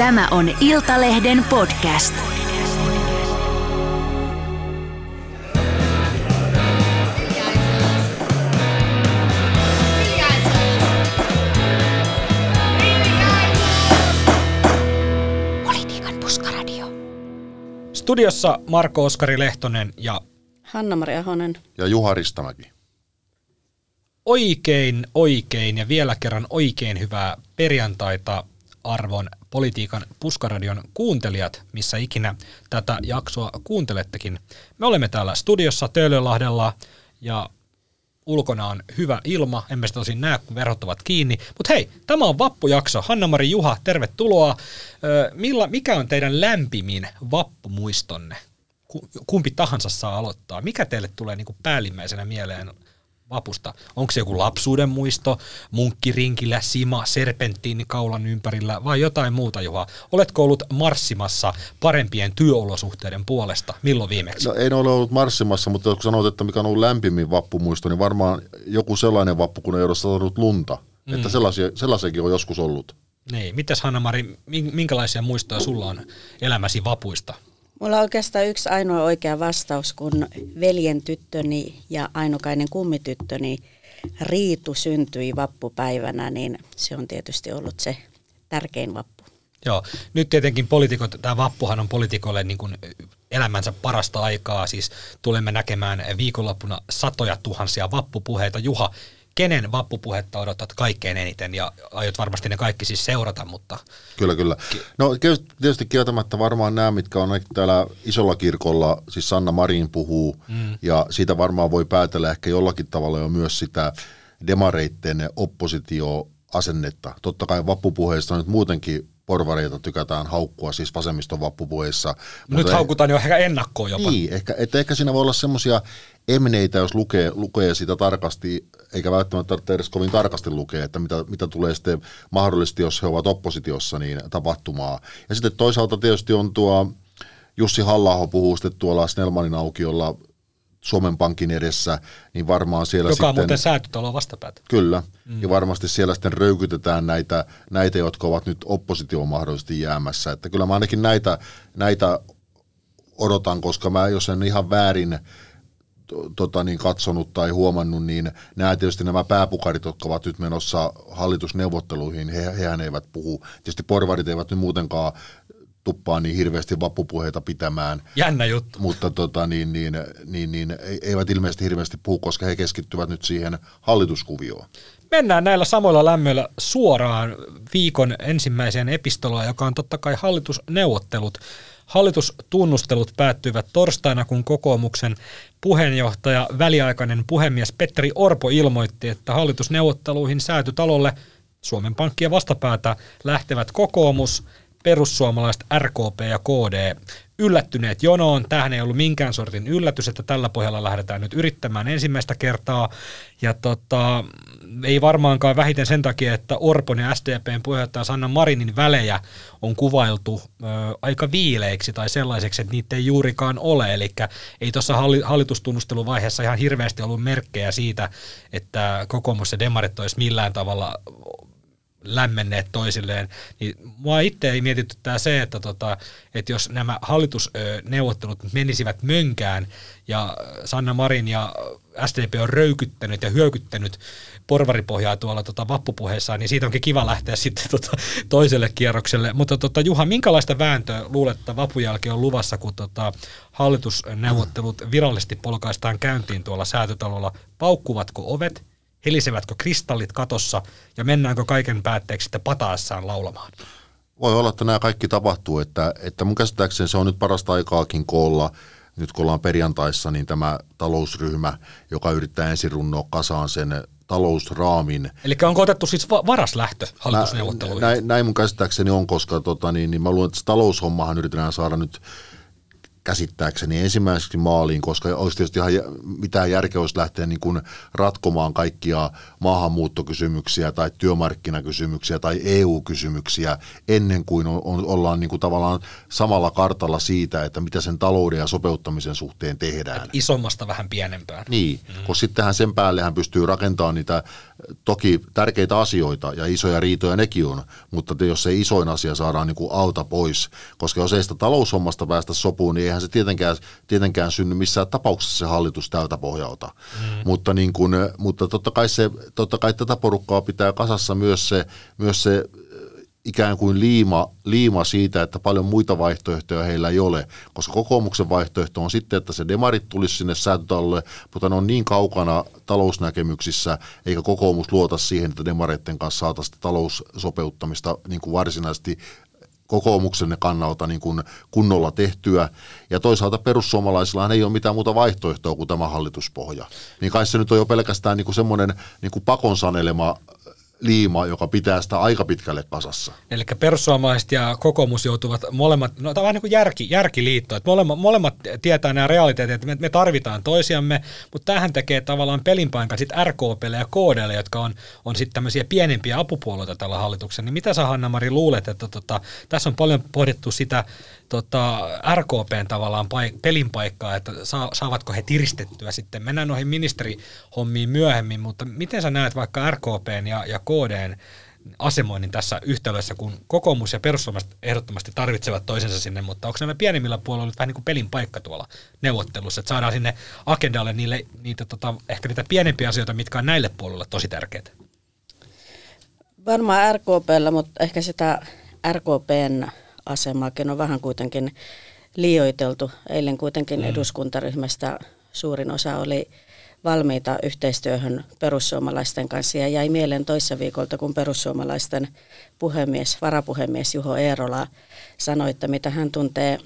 Tämä on Iltalehden podcast. Politiikan puskaradio. Studiossa Marko Oskari Lehtonen ja Hanna-Maria Ahonen. Ja Juha Ristamäki. oikein, oikein ja vielä kerran oikein hyvää perjantaita arvon politiikan puskaradion kuuntelijat, missä ikinä tätä jaksoa kuuntelettekin. Me olemme täällä studiossa Töölönlahdella ja ulkona on hyvä ilma, emme sitä tosin näe, kun verhot ovat kiinni. Mutta hei, tämä on vappujakso. Hanna-Mari Juha, tervetuloa. Ö, Milla, mikä on teidän lämpimin vappumuistonne? Ku- Kumpi tahansa saa aloittaa. Mikä teille tulee niin päällimmäisenä mieleen vapusta? Onko se joku lapsuuden muisto, munkkirinkillä, sima, serpenttiini kaulan ympärillä vai jotain muuta, Juha? Oletko ollut marssimassa parempien työolosuhteiden puolesta? Milloin viimeksi? No en ole ollut marssimassa, mutta kun sanoit, että mikä on ollut lämpimin vappumuisto, niin varmaan joku sellainen vappu, kun ei ole satanut lunta. Mm. Että sellaisia, sellaisiakin on joskus ollut. Niin, mitäs Hanna-Mari, min- minkälaisia muistoja sulla on elämäsi vapuista? Mulla on oikeastaan yksi ainoa oikea vastaus, kun veljen tyttöni ja ainokainen kummityttöni Riitu syntyi vappupäivänä, niin se on tietysti ollut se tärkein vappu. Joo, nyt tietenkin poliitikot, tämä vappuhan on poliitikolle niin kuin elämänsä parasta aikaa, siis tulemme näkemään viikonloppuna satoja tuhansia vappupuheita. Juha, kenen vappupuhetta odotat kaikkein eniten ja aiot varmasti ne kaikki siis seurata, mutta Kyllä, kyllä. No tietysti kieltämättä varmaan nämä, mitkä on täällä isolla kirkolla, siis Sanna Marin puhuu, mm. ja siitä varmaan voi päätellä ehkä jollakin tavalla jo myös sitä demareitten oppositioasennetta. Totta kai vappupuheista nyt muutenkin porvareita tykätään haukkua, siis vasemmiston vappupuheissa. nyt mutta- haukutaan jo ehkä ennakkoon jopa. Niin, ehkä, että ehkä siinä voi olla semmoisia emneitä, jos lukee, lukee sitä tarkasti, eikä välttämättä tarvitse edes kovin tarkasti lukea, että mitä, mitä tulee sitten mahdollisesti, jos he ovat oppositiossa, niin tapahtumaa. Ja sitten toisaalta tietysti on tuo Jussi halla puhuu sitten tuolla Snellmanin aukiolla Suomen Pankin edessä, niin varmaan siellä Joka on sitten... muuten säätytalo vastapäätä. Kyllä, mm. ja varmasti siellä sitten röykytetään näitä, näitä, jotka ovat nyt oppositioon mahdollisesti jäämässä. Että kyllä mä ainakin näitä, näitä odotan, koska mä jos en ihan väärin to- tota, niin katsonut tai huomannut, niin nämä tietysti nämä pääpukarit, jotka ovat nyt menossa hallitusneuvotteluihin, he, hehän eivät puhu. Tietysti porvarit eivät nyt muutenkaan tuppaa niin hirveästi vappupuheita pitämään, Jännä juttu. mutta tota, niin, niin, niin, niin, ei- eivät ilmeisesti hirveästi puhu, koska he keskittyvät nyt siihen hallituskuvioon. Mennään näillä samoilla lämmöillä suoraan viikon ensimmäiseen epistoloon, joka on totta kai hallitusneuvottelut. Hallitustunnustelut päättyivät torstaina, kun kokoomuksen puheenjohtaja, väliaikainen puhemies Petteri Orpo ilmoitti, että hallitusneuvotteluihin säätytalolle Suomen Pankkien vastapäätä lähtevät kokoomus, perussuomalaiset, RKP ja KD yllättyneet jonoon. Tähän ei ollut minkään sortin yllätys, että tällä pohjalla lähdetään nyt yrittämään ensimmäistä kertaa. Ja tota, ei varmaankaan vähiten sen takia, että Orpon ja SDPn puheenjohtaja Sanna Marinin välejä on kuvailtu ö, aika viileiksi tai sellaiseksi, että niitä ei juurikaan ole. Eli ei tuossa halli, hallitustunnusteluvaiheessa ihan hirveästi ollut merkkejä siitä, että kokoomus ja demarit olisi millään tavalla lämmenneet toisilleen, niin mua itse ei mietityttää se, että, tota, että jos nämä hallitusneuvottelut menisivät mönkään ja Sanna Marin ja SDP on röykyttänyt ja hyökyttänyt porvaripohjaa tuolla tota, vappupuheessaan, niin siitä onkin kiva lähteä sitten tota, toiselle kierrokselle. Mutta tota, Juha, minkälaista vääntöä luulet, että vapun jälkeen on luvassa, kun tota, hallitusneuvottelut virallisesti polkaistaan käyntiin tuolla säätötalolla? Paukkuvatko ovet? Helisevätkö kristallit katossa ja mennäänkö kaiken päätteeksi sitten pataassaan laulamaan? Voi olla, että nämä kaikki tapahtuu, että, että mun käsittääkseni se on nyt parasta aikaakin koolla, nyt kun ollaan perjantaissa, niin tämä talousryhmä, joka yrittää ensin runnoa kasaan sen talousraamin. Eli onko otettu siis va- varas lähtö hallitusneuvotteluihin? Näin, näin mun käsittääkseni on, koska tota, niin, niin mä luulen, että se taloushommahan yritetään saada nyt käsittääkseni ensimmäiseksi maaliin, koska olisi tietysti ihan mitään järkeä olisi lähteä niin kuin ratkomaan kaikkia maahanmuuttokysymyksiä tai työmarkkinakysymyksiä tai EU-kysymyksiä ennen kuin on, on, ollaan niin kuin tavallaan samalla kartalla siitä, että mitä sen talouden ja sopeuttamisen suhteen tehdään. Isommasta vähän pienempään. Niin, mm. koska sittenhän sen päällehän pystyy rakentamaan niitä toki tärkeitä asioita ja isoja riitoja nekin on, mutta jos se isoin asia saadaan niin kuin alta pois, koska jos ei sitä taloushommasta päästä sopuun, niin eihän se tietenkään, tietenkään synny missään tapauksessa se hallitus tältä pohjalta. Mm. Mutta, niin kuin, mutta totta, kai se, totta kai tätä porukkaa pitää kasassa myös se, myös se ikään kuin liima, liima siitä, että paljon muita vaihtoehtoja heillä ei ole, koska kokoomuksen vaihtoehto on sitten, että se demarit tulisi sinne säätötalle, mutta ne on niin kaukana talousnäkemyksissä, eikä kokoomus luota siihen, että demareiden kanssa saataisiin taloussopeuttamista niin kuin varsinaisesti kokoomuksen kannalta niin kuin kunnolla tehtyä. Ja toisaalta perussuomalaisilla ei ole mitään muuta vaihtoehtoa kuin tämä hallituspohja. Niin kai se nyt on jo pelkästään niin kuin semmoinen niin kuin pakon sanelema liima, joka pitää sitä aika pitkälle kasassa. Eli perussuomalaiset ja kokoomus joutuvat molemmat, no tämä on vähän niin kuin järki, järkiliitto, että molemmat, molemmat tietää nämä realiteetit, että me, me tarvitaan toisiamme, mutta tähän tekee tavallaan pelinpaikka sitten RKPlle ja KDlle, jotka on, on sitten tämmöisiä pienempiä apupuolueita tällä hallituksella. Niin mitä sä Hanna-Mari luulet, että tota, tässä on paljon pohdittu sitä tota, RKPn tavallaan paik- pelin paikkaa, että saa, saavatko he tiristettyä sitten. Mennään noihin ministerihommiin myöhemmin, mutta miten sä näet vaikka RKPn ja, ja KDn asemoinnin tässä yhtälössä, kun kokoomus ja perussuomalaiset ehdottomasti tarvitsevat toisensa sinne, mutta onko näillä pienimmillä puolilla nyt vähän niin kuin pelin paikka tuolla neuvottelussa, että saadaan sinne agendalle niille, niitä, tota, ehkä niitä pienempiä asioita, mitkä on näille puolilla tosi tärkeitä? Varmaan RKPllä, mutta ehkä sitä RKPn asemaakin on vähän kuitenkin liioiteltu. Eilen kuitenkin mm. eduskuntaryhmästä suurin osa oli valmiita yhteistyöhön perussuomalaisten kanssa. Ja jäi mieleen toissa viikolta, kun perussuomalaisten puhemies, varapuhemies Juho Eerola sanoi, että mitä hän tuntee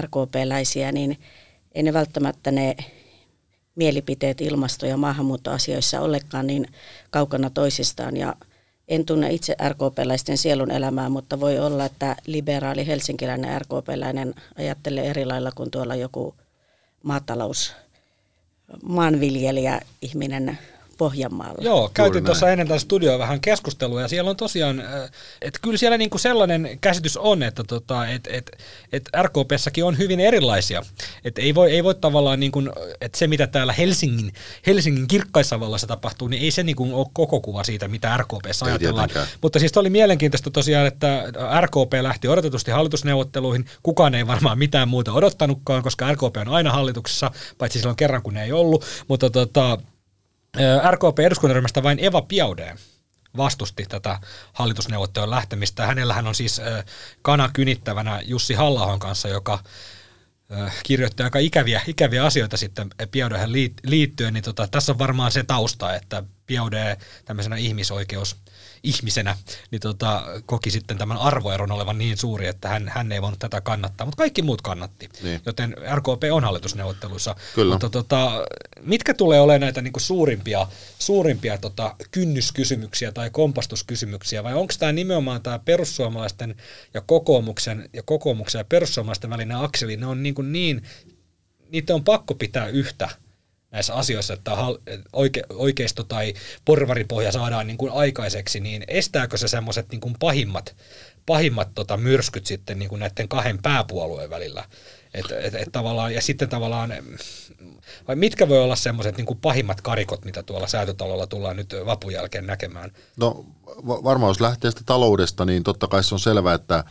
RKP-läisiä, niin ei ne välttämättä ne mielipiteet ilmasto- ja maahanmuuttoasioissa ollekaan niin kaukana toisistaan. Ja en tunne itse RKP-läisten sielun elämää, mutta voi olla, että liberaali helsinkiläinen RKP-läinen ajattelee eri lailla kuin tuolla joku maatalous, maanviljelijä ihminen Pohjanmaalla. Joo, käytiin tuossa ennen tätä studioa vähän keskustelua ja siellä on tosiaan, äh, että kyllä siellä niinku sellainen käsitys on, että tota, et, et, et RKPssäkin on hyvin erilaisia. Että ei voi, ei voi tavallaan, niinku, että se mitä täällä Helsingin, Helsingin kirkkaissa vallassa tapahtuu, niin ei se niinku ole koko kuva siitä, mitä RKPssä ajatellaan. Tietenkään. Mutta siis oli mielenkiintoista tosiaan, että RKP lähti odotetusti hallitusneuvotteluihin. Kukaan ei varmaan mitään muuta odottanutkaan, koska RKP on aina hallituksessa, paitsi silloin kerran kun ne ei ollut. Mutta tota, RKP-eduskuntaryhmästä vain Eva Piaude vastusti tätä hallitusneuvottelun lähtemistä. Hänellähän on siis kana kynittävänä Jussi halla kanssa, joka kirjoitti aika ikäviä, ikäviä asioita sitten Piaudehen liittyen, niin tota, tässä on varmaan se tausta, että Piaude tämmöisenä ihmisoikeus ihmisenä, niin tota, koki sitten tämän arvoeron olevan niin suuri, että hän, hän ei voinut tätä kannattaa, mutta kaikki muut kannatti. Niin. Joten RKP on hallitusneuvotteluissa. Kyllä. Mutta tota, mitkä tulee olemaan näitä niinku suurimpia, suurimpia tota, kynnyskysymyksiä tai kompastuskysymyksiä, vai onko tämä nimenomaan tämä perussuomalaisten ja kokoomuksen ja kokoomuksen ja perussuomalaisten välinen akseli, ne on niin, kuin niin niitä on pakko pitää yhtä näissä asioissa, että oike, oikeisto tai porvaripohja saadaan niin kuin aikaiseksi, niin estääkö se semmoiset niin pahimmat, pahimmat tota myrskyt sitten niin kuin näiden kahden pääpuolueen välillä? Et, et, et tavallaan, ja sitten tavallaan, vai mitkä voi olla semmoiset niin pahimmat karikot, mitä tuolla säätötalolla tullaan nyt vapun jälkeen näkemään? No varmaan jos lähtee sitä taloudesta, niin totta kai se on selvää, että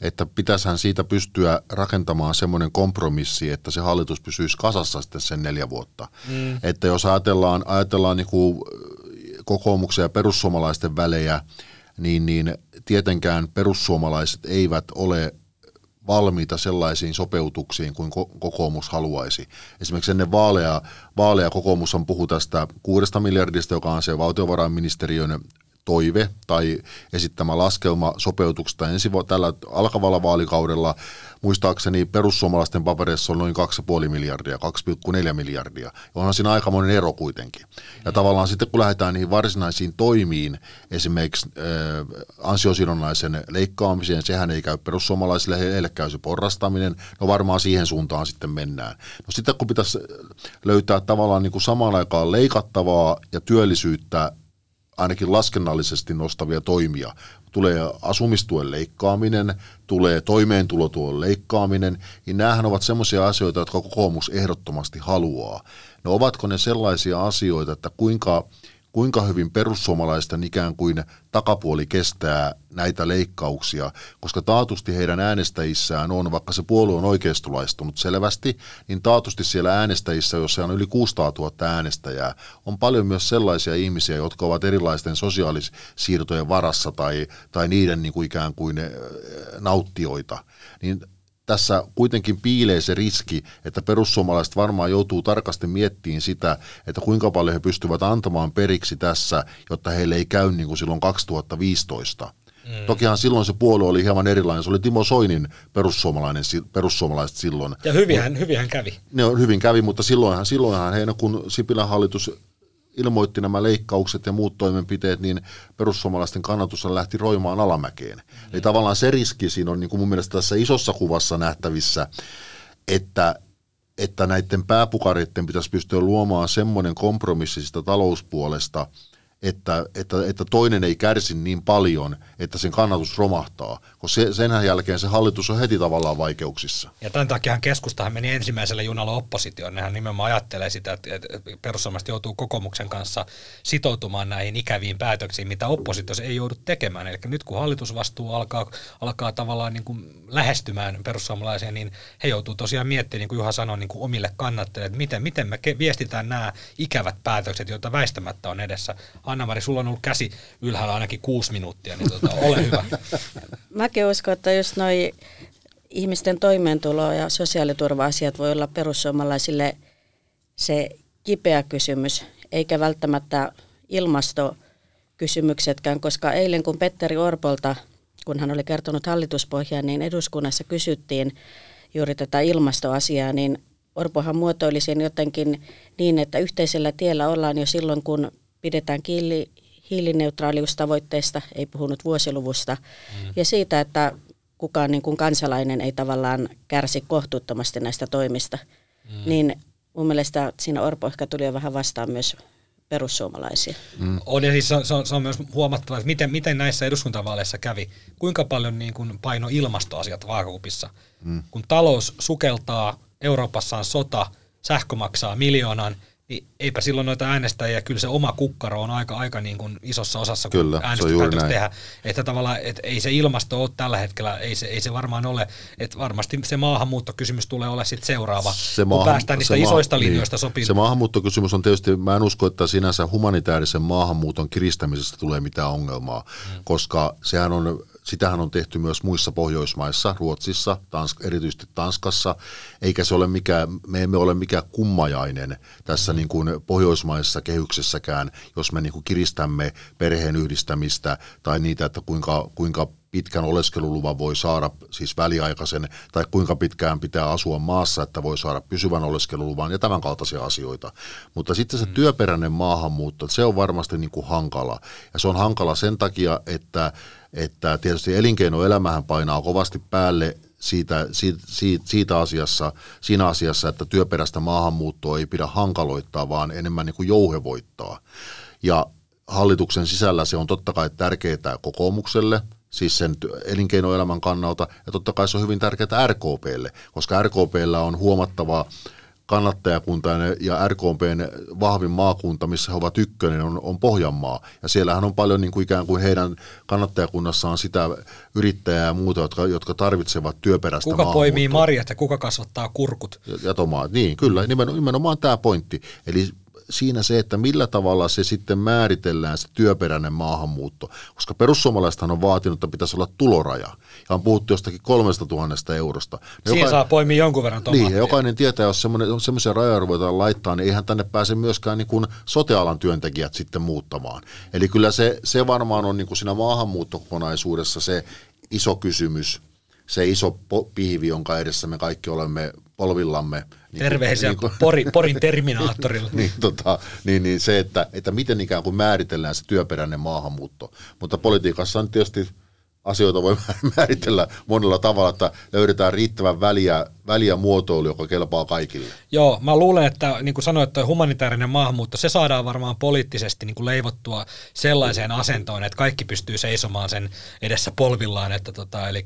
että pitäisihän siitä pystyä rakentamaan semmoinen kompromissi, että se hallitus pysyisi kasassa sitten sen neljä vuotta. Mm. Että jos ajatellaan, ajatellaan niin kuin kokoomuksen ja perussuomalaisten välejä, niin, niin tietenkään perussuomalaiset eivät ole valmiita sellaisiin sopeutuksiin kuin kokoomus haluaisi. Esimerkiksi ennen vaaleja, vaaleja kokoomus on puhu tästä kuudesta miljardista, joka on se valtiovarainministeriön toive tai esittämä laskelma sopeutuksesta ensi vu- tällä alkavalla vaalikaudella. Muistaakseni perussuomalaisten paperissa on noin 2,5 miljardia, 2,4 miljardia. Onhan siinä aikamoinen ero kuitenkin. Ja tavallaan sitten kun lähdetään niihin varsinaisiin toimiin, esimerkiksi äh, ansiosidonnaisen leikkaamiseen, sehän ei käy perussuomalaisille, heille käy se porrastaminen, no varmaan siihen suuntaan sitten mennään. No sitten kun pitäisi löytää tavallaan niin kuin samaan aikaan leikattavaa ja työllisyyttä ainakin laskennallisesti nostavia toimia. Tulee asumistuen leikkaaminen, tulee toimeentulotuen leikkaaminen, niin näähän ovat sellaisia asioita, jotka kokoomus ehdottomasti haluaa. No ovatko ne sellaisia asioita, että kuinka, kuinka hyvin perussuomalaisten ikään kuin takapuoli kestää näitä leikkauksia, koska taatusti heidän äänestäjissään on, vaikka se puolue on oikeistolaistunut selvästi, niin taatusti siellä äänestäjissä, jossa on yli 600 000 äänestäjää, on paljon myös sellaisia ihmisiä, jotka ovat erilaisten sosiaalisiirtojen varassa tai, tai niiden niin kuin ikään kuin nauttioita. Niin tässä kuitenkin piilee se riski, että perussuomalaiset varmaan joutuu tarkasti miettimään sitä, että kuinka paljon he pystyvät antamaan periksi tässä, jotta heille ei käy niin kuin silloin 2015. Mm. Tokihan silloin se puolue oli hieman erilainen. Se oli Timo Soinin perussuomalainen, perussuomalaiset silloin. Ja hyvin hän, kävi. Ne hyvin kävi, mutta silloinhan, silloinhan heidän, kun Sipilän hallitus ilmoitti nämä leikkaukset ja muut toimenpiteet, niin perussuomalaisten kannatus lähti roimaan alamäkeen. Mm. Eli tavallaan se riski siinä on niin kuin mun mielestä tässä isossa kuvassa nähtävissä, että että näiden pääpukareiden pitäisi pystyä luomaan semmoinen kompromissi sitä talouspuolesta – että, että, että toinen ei kärsi niin paljon, että sen kannatus romahtaa, koska se, sen jälkeen se hallitus on heti tavallaan vaikeuksissa. Ja tämän takia keskustahan meni ensimmäisellä junalla oppositioon. Nehän nimenomaan ajattelee sitä, että perussuomalaiset joutuu kokoomuksen kanssa sitoutumaan näihin ikäviin päätöksiin, mitä oppositiossa ei joudu tekemään. Eli nyt kun hallitusvastuu alkaa, alkaa tavallaan niin kuin lähestymään perussuomalaisia, niin he joutuu tosiaan miettimään, niin kuin Juha sanoi, niin kuin omille kannattajille, että miten, miten me viestitään nämä ikävät päätökset, joita väistämättä on edessä Anna-Mari, sulla on ollut käsi ylhäällä ainakin kuusi minuuttia, niin tota, ole hyvä. Mäkin uskon, että just noi ihmisten toimeentulo ja sosiaaliturva-asiat voi olla perussuomalaisille se kipeä kysymys, eikä välttämättä ilmastokysymyksetkään, koska eilen kun Petteri Orpolta, kun hän oli kertonut hallituspohjaa, niin eduskunnassa kysyttiin juuri tätä ilmastoasiaa, niin Orpohan muotoili sen jotenkin niin, että yhteisellä tiellä ollaan jo silloin, kun pidetään kiinni hiilineutraaliustavoitteista, ei puhunut vuosiluvusta, mm. ja siitä, että kukaan niin kuin kansalainen ei tavallaan kärsi kohtuuttomasti näistä toimista. Mm. Niin mun mielestä siinä Orpo ehkä tuli jo vähän vastaan myös perussuomalaisia. Mm. On ja siis se on, se on myös huomattava, että miten, miten näissä eduskuntavaaleissa kävi, kuinka paljon niin kuin paino ilmastoasiat vaakakupissa. Mm. Kun talous sukeltaa, Euroopassa on sota, sähkö maksaa miljoonan, niin eipä silloin noita äänestäjiä, kyllä se oma kukkaro on aika, aika niin kuin isossa osassa, kun kyllä, tehdään. Että tavallaan, että ei se ilmasto ole tällä hetkellä, ei se, ei se varmaan ole, että varmasti se maahanmuuttokysymys tulee olla sitten seuraava, se kun maahan, päästään niistä maa, isoista niin, linjoista sopimaan. Se maahanmuuttokysymys on tietysti, mä en usko, että sinänsä humanitaarisen maahanmuuton kiristämisestä tulee mitään ongelmaa, hmm. koska sehän on Sitähän on tehty myös muissa Pohjoismaissa, Ruotsissa, Tansk, erityisesti Tanskassa, eikä se ole mikään, me emme ole mikään kummajainen tässä niin kuin pohjoismaisessa kehyksessäkään, jos me niin kuin kiristämme perheen yhdistämistä tai niitä, että kuinka, kuinka pitkän oleskeluluvan voi saada, siis väliaikaisen, tai kuinka pitkään pitää asua maassa, että voi saada pysyvän oleskeluluvan ja tämän kaltaisia asioita. Mutta sitten se mm. työperäinen maahanmuutto, se on varmasti niin kuin hankala. Ja se on hankala sen takia, että että tietysti elinkeinoelämähän painaa kovasti päälle siitä, siitä, siitä, siitä asiassa, siinä asiassa, että työperäistä maahanmuuttoa ei pidä hankaloittaa, vaan enemmän niin kuin jouhevoittaa. Ja hallituksen sisällä se on totta kai tärkeää kokoomukselle, siis sen elinkeinoelämän kannalta, ja totta kai se on hyvin tärkeää RKPlle, koska RKPllä on huomattava kannattajakunta ja RKPn vahvin maakunta, missä he ovat ykkönen, on, on Pohjanmaa. Ja siellähän on paljon niin kuin ikään kuin heidän kannattajakunnassaan sitä yrittäjää ja muuta, jotka, jotka tarvitsevat työperäistä Kuka poimii marjat ja kuka kasvattaa kurkut? Ja, ja tomaat, niin kyllä, nimenomaan, nimenomaan tämä pointti. Eli siinä se, että millä tavalla se sitten määritellään se työperäinen maahanmuutto. Koska perussuomalaisethan on vaatinut, että pitäisi olla tuloraja. Ja on puhuttu jostakin kolmesta tuhannesta eurosta. Ne Siinä jokainen, saa poimia jonkun verran tomaattia. Niin, jokainen tietää, jos semmoisia rajoja ruvetaan laittaa, niin eihän tänne pääse myöskään niin kuin sotealan työntekijät sitten muuttamaan. Eli kyllä se, se varmaan on niin kuin siinä maahanmuuttokokonaisuudessa se iso kysymys, se iso pihvi, jonka edessä me kaikki olemme polvillamme. Niin Terveisiä niin kuin, Pori, Porin terminaattorilla. niin, tota, niin, niin se, että, että miten ikään kuin määritellään se työperäinen maahanmuutto. Mutta politiikassa on tietysti asioita voi määritellä monella tavalla, että löydetään riittävän väliä, väliä muotoilu, joka kelpaa kaikille. Joo, mä luulen, että niin kuin sanoit, toi humanitaarinen maahanmuutto, se saadaan varmaan poliittisesti niin kuin leivottua sellaiseen asentoon, että kaikki pystyy seisomaan sen edessä polvillaan, että, tota, eli,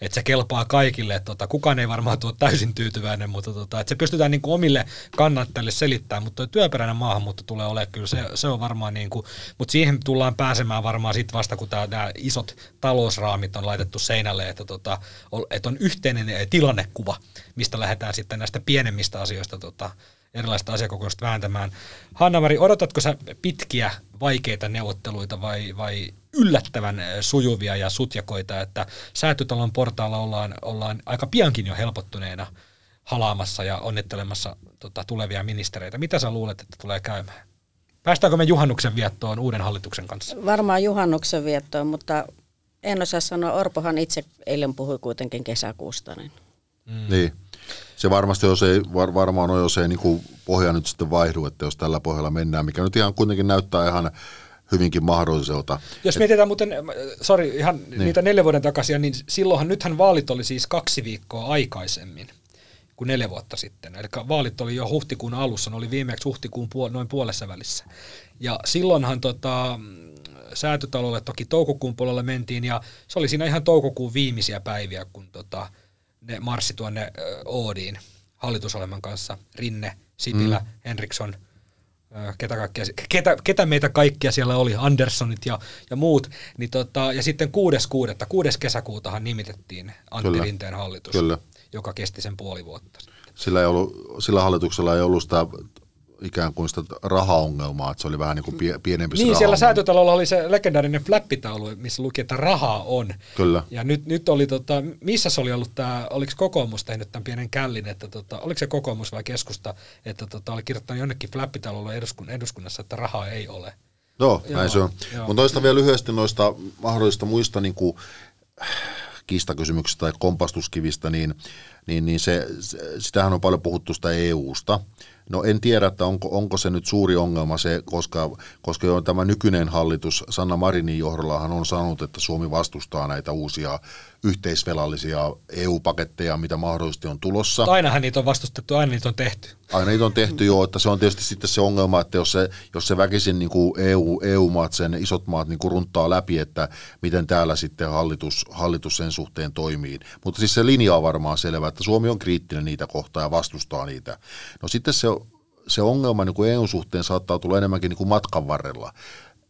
että se kelpaa kaikille. Että, tota, kukaan ei varmaan tuo täysin tyytyväinen, mutta tota, että se pystytään niin kuin omille kannattajille selittämään, mutta tuo työperäinen maahanmuutto tulee olemaan kyllä, se, se on varmaan, niin kuin, mutta siihen tullaan pääsemään varmaan sitten vasta, kun nämä isot talousraamit on laitettu seinälle, että, tota, että on yhteinen tilannekuva, mistä lähdetään sitten näistä pienemmistä asioista tota, erilaista asiakokoista vääntämään. Hanna-Mari, odotatko sä pitkiä, vaikeita neuvotteluita vai, vai yllättävän sujuvia ja sutjakoita, että säätytalon portaalla ollaan, ollaan aika piankin jo helpottuneena halaamassa ja onnittelemassa tota, tulevia ministereitä. Mitä sä luulet, että tulee käymään? Päästäänkö me juhannuksen viettoon uuden hallituksen kanssa? Varmaan juhannuksen viettoon, mutta en osaa sanoa. Orpohan itse eilen puhui kuitenkin kesäkuusta. Niin. Mm. niin. Se varmasti jos ei, var, varmaan on, jos ei niin kuin pohja nyt sitten vaihdu, että jos tällä pohjalla mennään, mikä nyt ihan kuitenkin näyttää ihan hyvinkin mahdolliselta. Jos mietitään muuten, sori, ihan niin. niitä neljä vuoden takaisin, niin silloinhan nythän vaalit oli siis kaksi viikkoa aikaisemmin kuin neljä vuotta sitten. Eli vaalit oli jo huhtikuun alussa, ne oli viimeksi huhtikuun puol- noin puolessa välissä. Ja silloinhan tota, säätötalolle toki toukokuun puolelle mentiin, ja se oli siinä ihan toukokuun viimeisiä päiviä, kun tota, ne marssi tuonne Oodiin hallitusoleman kanssa. Rinne, Sipilä, mm. Henriksson, ketä, kaikkea, ketä, ketä, meitä kaikkia siellä oli, Anderssonit ja, ja muut. Niin tota, ja sitten 6.6. 6. kesäkuutahan nimitettiin Antti Kyllä. Rinteen hallitus, Kyllä. joka kesti sen puoli vuotta. Sillä, ei ollut, sillä hallituksella ei ollut sitä ikään kuin sitä rahaongelmaa, että se oli vähän niin kuin pie, pienempi Niin, siellä säätötalolla oli se legendaarinen flappitaulu, missä luki, että rahaa on. Kyllä. Ja nyt, nyt oli, tota, missä se oli ollut tämä, oliko kokoomus tehnyt tämän pienen källin, että tota, oliko se kokoomus vai keskusta, että tota, oli kirjoittanut jonnekin flappitaululla eduskun, eduskunnassa, että rahaa ei ole. Joo, Joo näin se on. Mutta toista vielä lyhyesti noista mahdollisista muista niin kuin, kiistakysymyksistä tai kompastuskivistä, niin, niin, niin se, sitähän on paljon puhuttu sitä EU-sta. No en tiedä, että onko, onko se nyt suuri ongelma se, koska, koska jo tämä nykyinen hallitus Sanna Marinin johdollahan on sanonut, että Suomi vastustaa näitä uusia yhteisvelallisia EU-paketteja, mitä mahdollisesti on tulossa. Ainahan niitä on vastustettu, aina niitä on tehty. Aina niitä on tehty jo, että se on tietysti sitten se ongelma, että jos se, jos se väkisin niin kuin EU, EU-maat, sen isot maat niin kuin runtaa läpi, että miten täällä sitten hallitus, hallitus sen suhteen toimii. Mutta siis se linja on varmaan selvä, että Suomi on kriittinen niitä kohtaa ja vastustaa niitä. No sitten se se ongelma niin kuin EU-suhteen saattaa tulla enemmänkin niin kuin matkan varrella.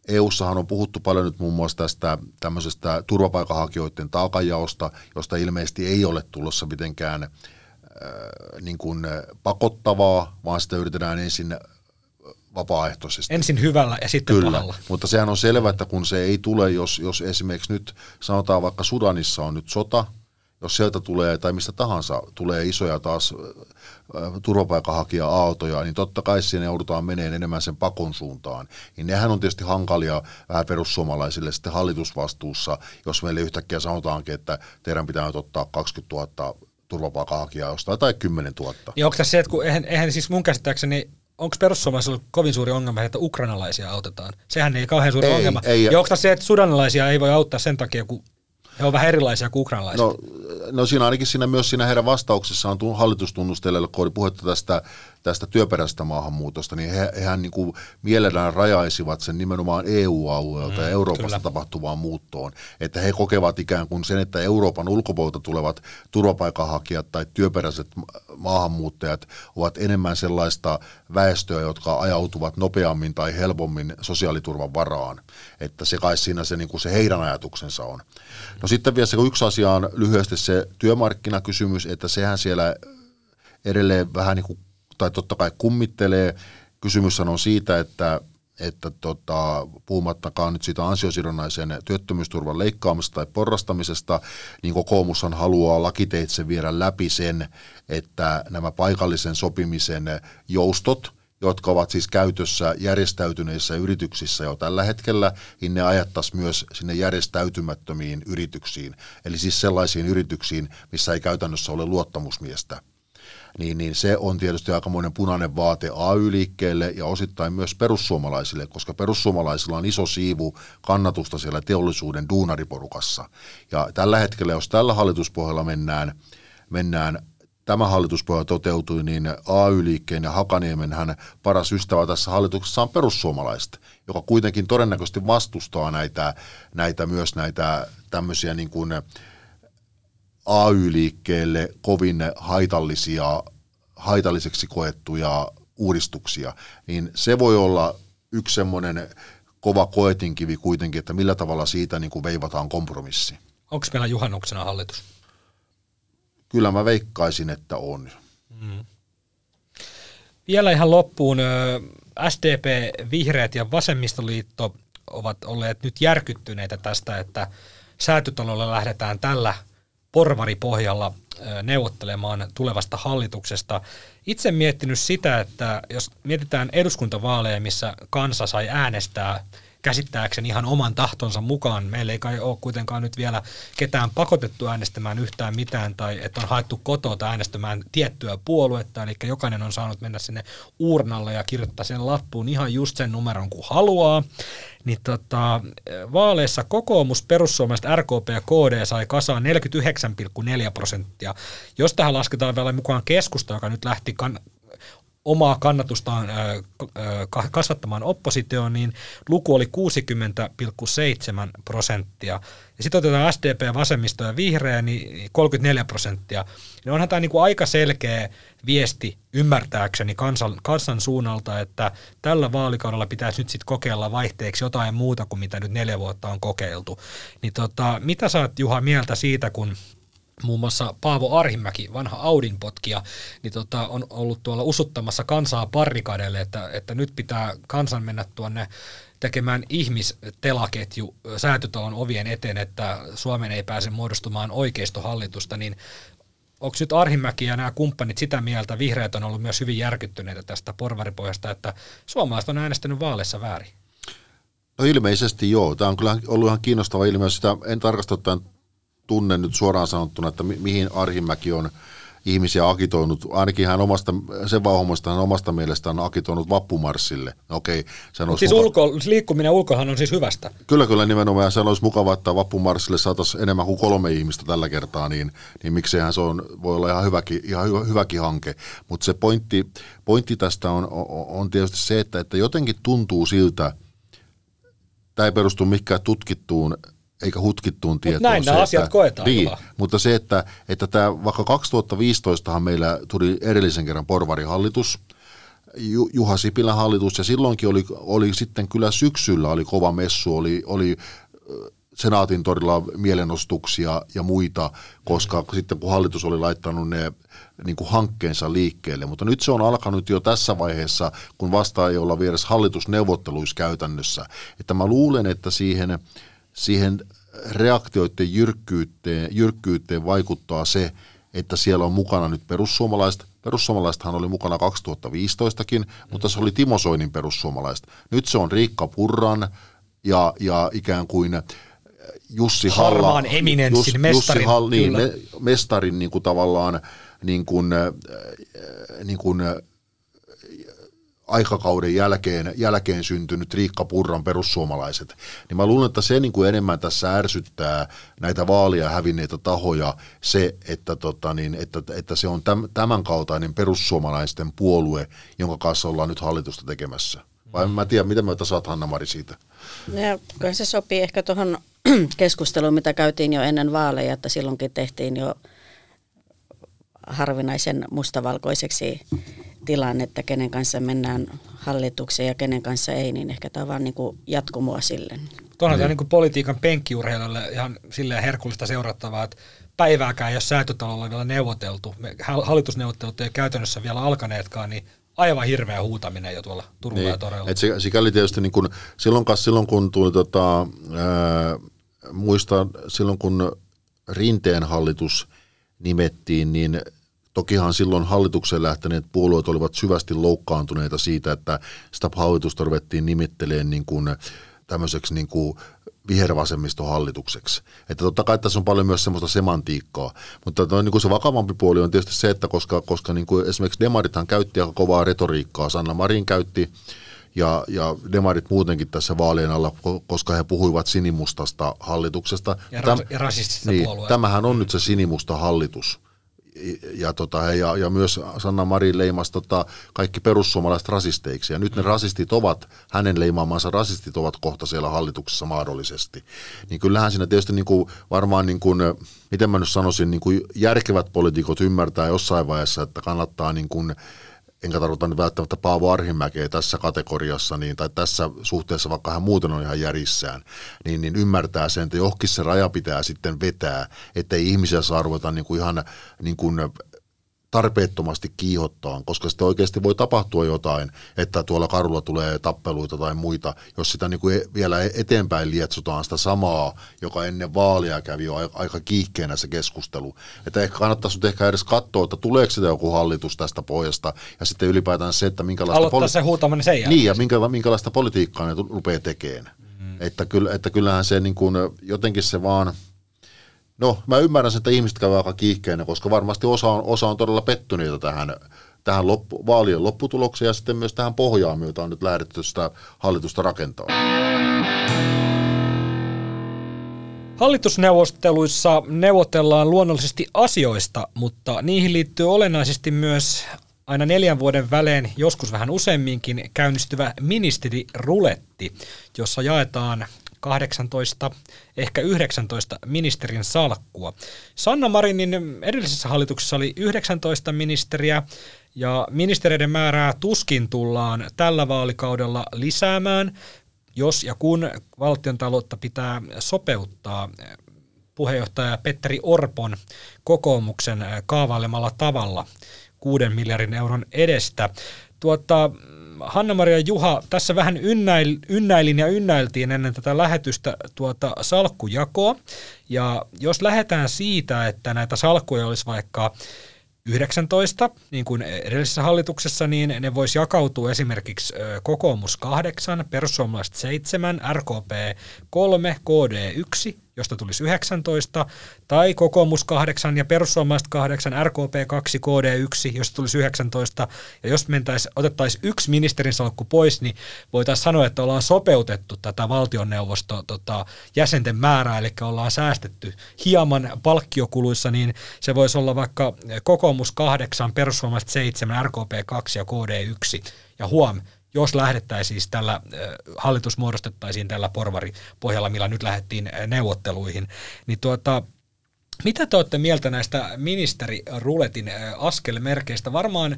EU-ssahan on puhuttu paljon nyt muun muassa tästä tämmöisestä turvapaikanhakijoiden taakanjaosta, josta ilmeisesti ei ole tulossa mitenkään äh, niin kuin pakottavaa, vaan sitä yritetään ensin vapaaehtoisesti. Ensin hyvällä ja sitten Kyllä, pahalla. mutta sehän on selvä, että kun se ei tule, jos, jos esimerkiksi nyt sanotaan vaikka Sudanissa on nyt sota, jos sieltä tulee tai mistä tahansa tulee isoja taas turvapaikanhakija-aaltoja, niin totta kai siinä joudutaan meneen enemmän sen pakon suuntaan. Niin nehän on tietysti hankalia vähän perussuomalaisille sitten hallitusvastuussa, jos meille yhtäkkiä sanotaankin, että teidän pitää nyt ottaa 20 000 turvapaikanhakijaa jostain tai 10 000. Niin onko tässä se, että kun eihän, eihän siis mun käsittääkseni onko perussuomalaisilla kovin suuri ongelma, että ukrainalaisia autetaan? Sehän ei kauhean suuri ei, ongelma. Ei, ja onko se, että sudanalaisia ei voi auttaa sen takia, kun he ovat vähän erilaisia kuin ukrainalaiset. No, no siinä ainakin siinä myös siinä heidän vastauksessaan hallitustunnusteille, kun oli puhetta tästä tästä työperäisestä maahanmuutosta, niin he, hehän niin kuin mielellään rajaisivat sen nimenomaan EU-alueelta mm, ja Euroopasta kyllä. tapahtuvaan muuttoon. Että he kokevat ikään kuin sen, että Euroopan ulkopuolelta tulevat turvapaikanhakijat tai työperäiset maahanmuuttajat ovat enemmän sellaista väestöä, jotka ajautuvat nopeammin tai helpommin sosiaaliturvan varaan. Että se kai siinä se, niin kuin se heidän ajatuksensa on. No sitten vielä se yksi asia on lyhyesti se työmarkkinakysymys, että sehän siellä edelleen vähän niin kuin tai totta kai kummittelee. Kysymys on siitä, että että tota, puhumattakaan nyt siitä ansiosidonnaisen työttömyysturvan leikkaamisesta tai porrastamisesta, niin kokoomushan haluaa lakiteitse viedä läpi sen, että nämä paikallisen sopimisen joustot, jotka ovat siis käytössä järjestäytyneissä yrityksissä jo tällä hetkellä, niin ne ajattaisiin myös sinne järjestäytymättömiin yrityksiin. Eli siis sellaisiin yrityksiin, missä ei käytännössä ole luottamusmiestä niin, niin se on tietysti aikamoinen punainen vaate AY-liikkeelle ja osittain myös perussuomalaisille, koska perussuomalaisilla on iso siivu kannatusta siellä teollisuuden duunariporukassa. Ja tällä hetkellä, jos tällä hallituspohjalla mennään, mennään tämä hallituspohja toteutui, niin AY-liikkeen ja Hakaniemen hän paras ystävä tässä hallituksessa on perussuomalaiset, joka kuitenkin todennäköisesti vastustaa näitä, näitä myös näitä tämmöisiä niin kuin AY-liikkeelle kovin haitallisia, haitalliseksi koettuja uudistuksia, niin se voi olla yksi semmoinen kova koetinkivi kuitenkin, että millä tavalla siitä niin kuin veivataan kompromissi. Onko meillä juhannuksena hallitus? Kyllä mä veikkaisin, että on. Mm. Vielä ihan loppuun. SDP, Vihreät ja Vasemmistoliitto ovat olleet nyt järkyttyneitä tästä, että säätytalolla lähdetään tällä porvaripohjalla neuvottelemaan tulevasta hallituksesta. Itse miettinyt sitä, että jos mietitään eduskuntavaaleja, missä kansa sai äänestää käsittääkseni ihan oman tahtonsa mukaan. Meillä ei kai ole kuitenkaan nyt vielä ketään pakotettu äänestämään yhtään mitään tai että on haettu kotoa äänestämään tiettyä puoluetta, eli jokainen on saanut mennä sinne uurnalle ja kirjoittaa sen lappuun ihan just sen numeron kuin haluaa. Niin tota, vaaleissa kokoomus, perussuomalaiset, RKP ja KD sai kasaan 49,4 prosenttia. Jos tähän lasketaan vielä mukaan keskusta, joka nyt lähti kan- omaa kannatustaan kasvattamaan oppositioon, niin luku oli 60,7 prosenttia. Ja sitten otetaan SDP, vasemmisto ja vihreä, niin 34 prosenttia. niin onhan tämä niinku aika selkeä viesti ymmärtääkseni kansan, kansan suunnalta, että tällä vaalikaudella pitäisi nyt sitten kokeilla vaihteeksi jotain muuta kuin mitä nyt neljä vuotta on kokeiltu. Niin tota, mitä saat Juha mieltä siitä, kun muun muassa Paavo Arhimäki, vanha Audin potkija, niin tota, on ollut tuolla usuttamassa kansaa parrikadeille, että, että nyt pitää kansan mennä tuonne tekemään ihmistelaketju säätytalon ovien eteen, että Suomen ei pääse muodostumaan oikeistohallitusta, niin onko nyt Arhimäki ja nämä kumppanit sitä mieltä, vihreät on ollut myös hyvin järkyttyneitä tästä porvaripohjasta, että suomalaiset on äänestänyt vaaleissa väärin? No ilmeisesti joo. Tämä on kyllä ollut ihan kiinnostava ilmiö. Sitä en tarkasta tunne nyt suoraan sanottuna, että mi- mihin Arhimäki on ihmisiä akitoinut, ainakin hän omasta, sen vauhomasta hän omasta mielestään on akitoinut vappumarssille. Okei, se siis muka... ulko, liikkuminen ulkohan on siis hyvästä. Kyllä, kyllä nimenomaan. Se olisi mukava, että vappumarssille saataisiin enemmän kuin kolme ihmistä tällä kertaa, niin, niin mikseihän se on, voi olla ihan hyväkin, ihan hyvä, hyväkin hanke. Mutta se pointti, pointti tästä on, on, on tietysti se, että, että jotenkin tuntuu siltä, tämä ei perustu mikään tutkittuun eikä hutkittuun tietoon. Mutta näin se, nämä asiat että, koetaan. Niin, mutta se, että, että tämä, vaikka 2015 meillä tuli edellisen kerran porvarihallitus, Juha Sipilän hallitus, ja silloinkin oli, oli sitten kyllä syksyllä oli kova messu, oli, oli Senaatin torilla mielenostuksia ja muita, koska mm. sitten kun hallitus oli laittanut ne niin kuin hankkeensa liikkeelle. Mutta nyt se on alkanut jo tässä vaiheessa, kun vasta ei olla vieressä hallitusneuvotteluissa käytännössä. Että mä luulen, että siihen siihen reaktioiden jyrkkyyteen, jyrkkyyteen vaikuttaa se, että siellä on mukana nyt perussuomalaiset. Perussuomalaisethan oli mukana 2015kin, mutta se oli Timo Soinin perussuomalaiset. Nyt se on Riikka Purran ja, ja ikään kuin Jussi Halla. Harmaan eminenssin Jus, mestarin. Jussi Hall, niin, me, mestarin niin kuin tavallaan niin kuin, niin kuin aikakauden jälkeen, jälkeen syntynyt Riikka Purran perussuomalaiset, niin mä luulen, että se niin kuin enemmän tässä ärsyttää näitä vaalia hävinneitä tahoja se, että, tota, niin, että, että se on täm, tämän kaltainen perussuomalaisten puolue, jonka kanssa ollaan nyt hallitusta tekemässä. Vai mm. mä en tiedä, mitä mieltä saat Hanna-Mari siitä? No ja kyllä se sopii ehkä tuohon keskusteluun, mitä käytiin jo ennen vaaleja, että silloinkin tehtiin jo harvinaisen mustavalkoiseksi tilanne, että kenen kanssa mennään hallitukseen ja kenen kanssa ei, niin ehkä tämä on vaan niin kuin jatkumoa sille. Tuohan niin. niin politiikan penkkiurheilijoille ihan silleen herkullista seurattavaa, että päivääkään, jos säätötalolla on vielä neuvoteltu, hallitusneuvottelut ei käytännössä vielä alkaneetkaan, niin aivan hirveä huutaminen jo tuolla Turulla niin, ja Torella. Et sikäli tietysti niin kun, silloin, silloin kun tuli tota, ää, muista, silloin kun Rinteen hallitus nimettiin, niin Tokihan silloin hallitukseen lähteneet puolueet olivat syvästi loukkaantuneita siitä, että sitä hallitusta ruvettiin nimittelemään niin kuin tämmöiseksi niin kuin vihervasemmistohallitukseksi. Että totta kai tässä on paljon myös semmoista semantiikkaa, mutta toi, niin kuin se vakavampi puoli on tietysti se, että koska, koska niin kuin esimerkiksi Demarithan käytti aika kovaa retoriikkaa, Sanna Marin käytti ja, ja demarit muutenkin tässä vaalien alla, koska he puhuivat sinimustasta hallituksesta. Ja, ra- ja rasistisesta niin, Tämähän on nyt se sinimusta hallitus ja, tota, ja, ja myös Sanna Marin leimasi tota, kaikki perussuomalaiset rasisteiksi. Ja nyt ne rasistit ovat, hänen leimaamansa rasistit ovat kohta siellä hallituksessa mahdollisesti. Niin kyllähän siinä tietysti niin kuin, varmaan, niin kuin, miten mä nyt sanoisin, niin kuin järkevät poliitikot ymmärtää jossain vaiheessa, että kannattaa niin kuin, enkä tarkoita nyt välttämättä Paavo Arhimäkeä tässä kategoriassa, niin, tai tässä suhteessa, vaikka hän muuten on ihan järissään, niin, niin ymmärtää sen, että johonkin se raja pitää sitten vetää, ettei ihmisiä saa ruveta niin kuin ihan niin kuin tarpeettomasti kiihottaa, koska sitten oikeasti voi tapahtua jotain, että tuolla karulla tulee tappeluita tai muita, jos sitä niin kuin e- vielä eteenpäin lietsotaan sitä samaa, joka ennen vaalia kävi jo aika kiihkeänä se keskustelu. Että ehkä kannattaisi nyt ehkä edes katsoa, että tuleeko sitä joku hallitus tästä pohjasta, ja sitten ylipäätään se, että minkälaista, Aloittaa poli- se huutaminen sen jälkeen. Niin, ja minkä, minkälaista politiikkaa ne rupeaa tekemään. Mm. Että, kyllä, että kyllähän se niin kuin, jotenkin se vaan – No, mä ymmärrän sen, että ihmiset käyvät aika kiihkeinä, koska varmasti osa on, osa on todella pettyneitä tähän, tähän loppu, vaalien lopputulokseen ja sitten myös tähän pohjaan, jota on nyt lähdetty sitä hallitusta rakentamaan. Hallitusneuvotteluissa neuvotellaan luonnollisesti asioista, mutta niihin liittyy olennaisesti myös aina neljän vuoden välein, joskus vähän useamminkin, käynnistyvä ministeriruletti, jossa jaetaan 18, ehkä 19 ministerin salkkua. Sanna Marinin edellisessä hallituksessa oli 19 ministeriä ja ministereiden määrää tuskin tullaan tällä vaalikaudella lisäämään, jos ja kun valtion taloutta pitää sopeuttaa puheenjohtaja Petteri Orpon kokoomuksen kaavailemalla tavalla kuuden miljardin euron edestä. Tuota, Hanna-Maria Juha, tässä vähän ynnäil, ynnäilin ja ynnäiltiin ennen tätä lähetystä tuota salkkujakoa. Ja jos lähdetään siitä, että näitä salkkuja olisi vaikka 19, niin kuin edellisessä hallituksessa, niin ne voisi jakautua esimerkiksi kokoomus 8, perussuomalaiset 7, RKP 3, KD 1, josta tulisi 19, tai kokoomus 8 ja perussuomalaiset 8, RKP 2, KD 1, josta tulisi 19, ja jos mentäisi, otettaisiin yksi ministerin salkku pois, niin voitaisiin sanoa, että ollaan sopeutettu tätä valtioneuvosto tota, jäsenten määrää, eli ollaan säästetty hieman palkkiokuluissa, niin se voisi olla vaikka kokoomus 8, perussuomalaiset 7, RKP 2 ja KD 1, ja huom, jos lähdettäisiin tällä, hallitus muodostettaisiin tällä porvaripohjalla, millä nyt lähdettiin neuvotteluihin, niin tuota, mitä te olette mieltä näistä ministeriruletin askelmerkeistä? Varmaan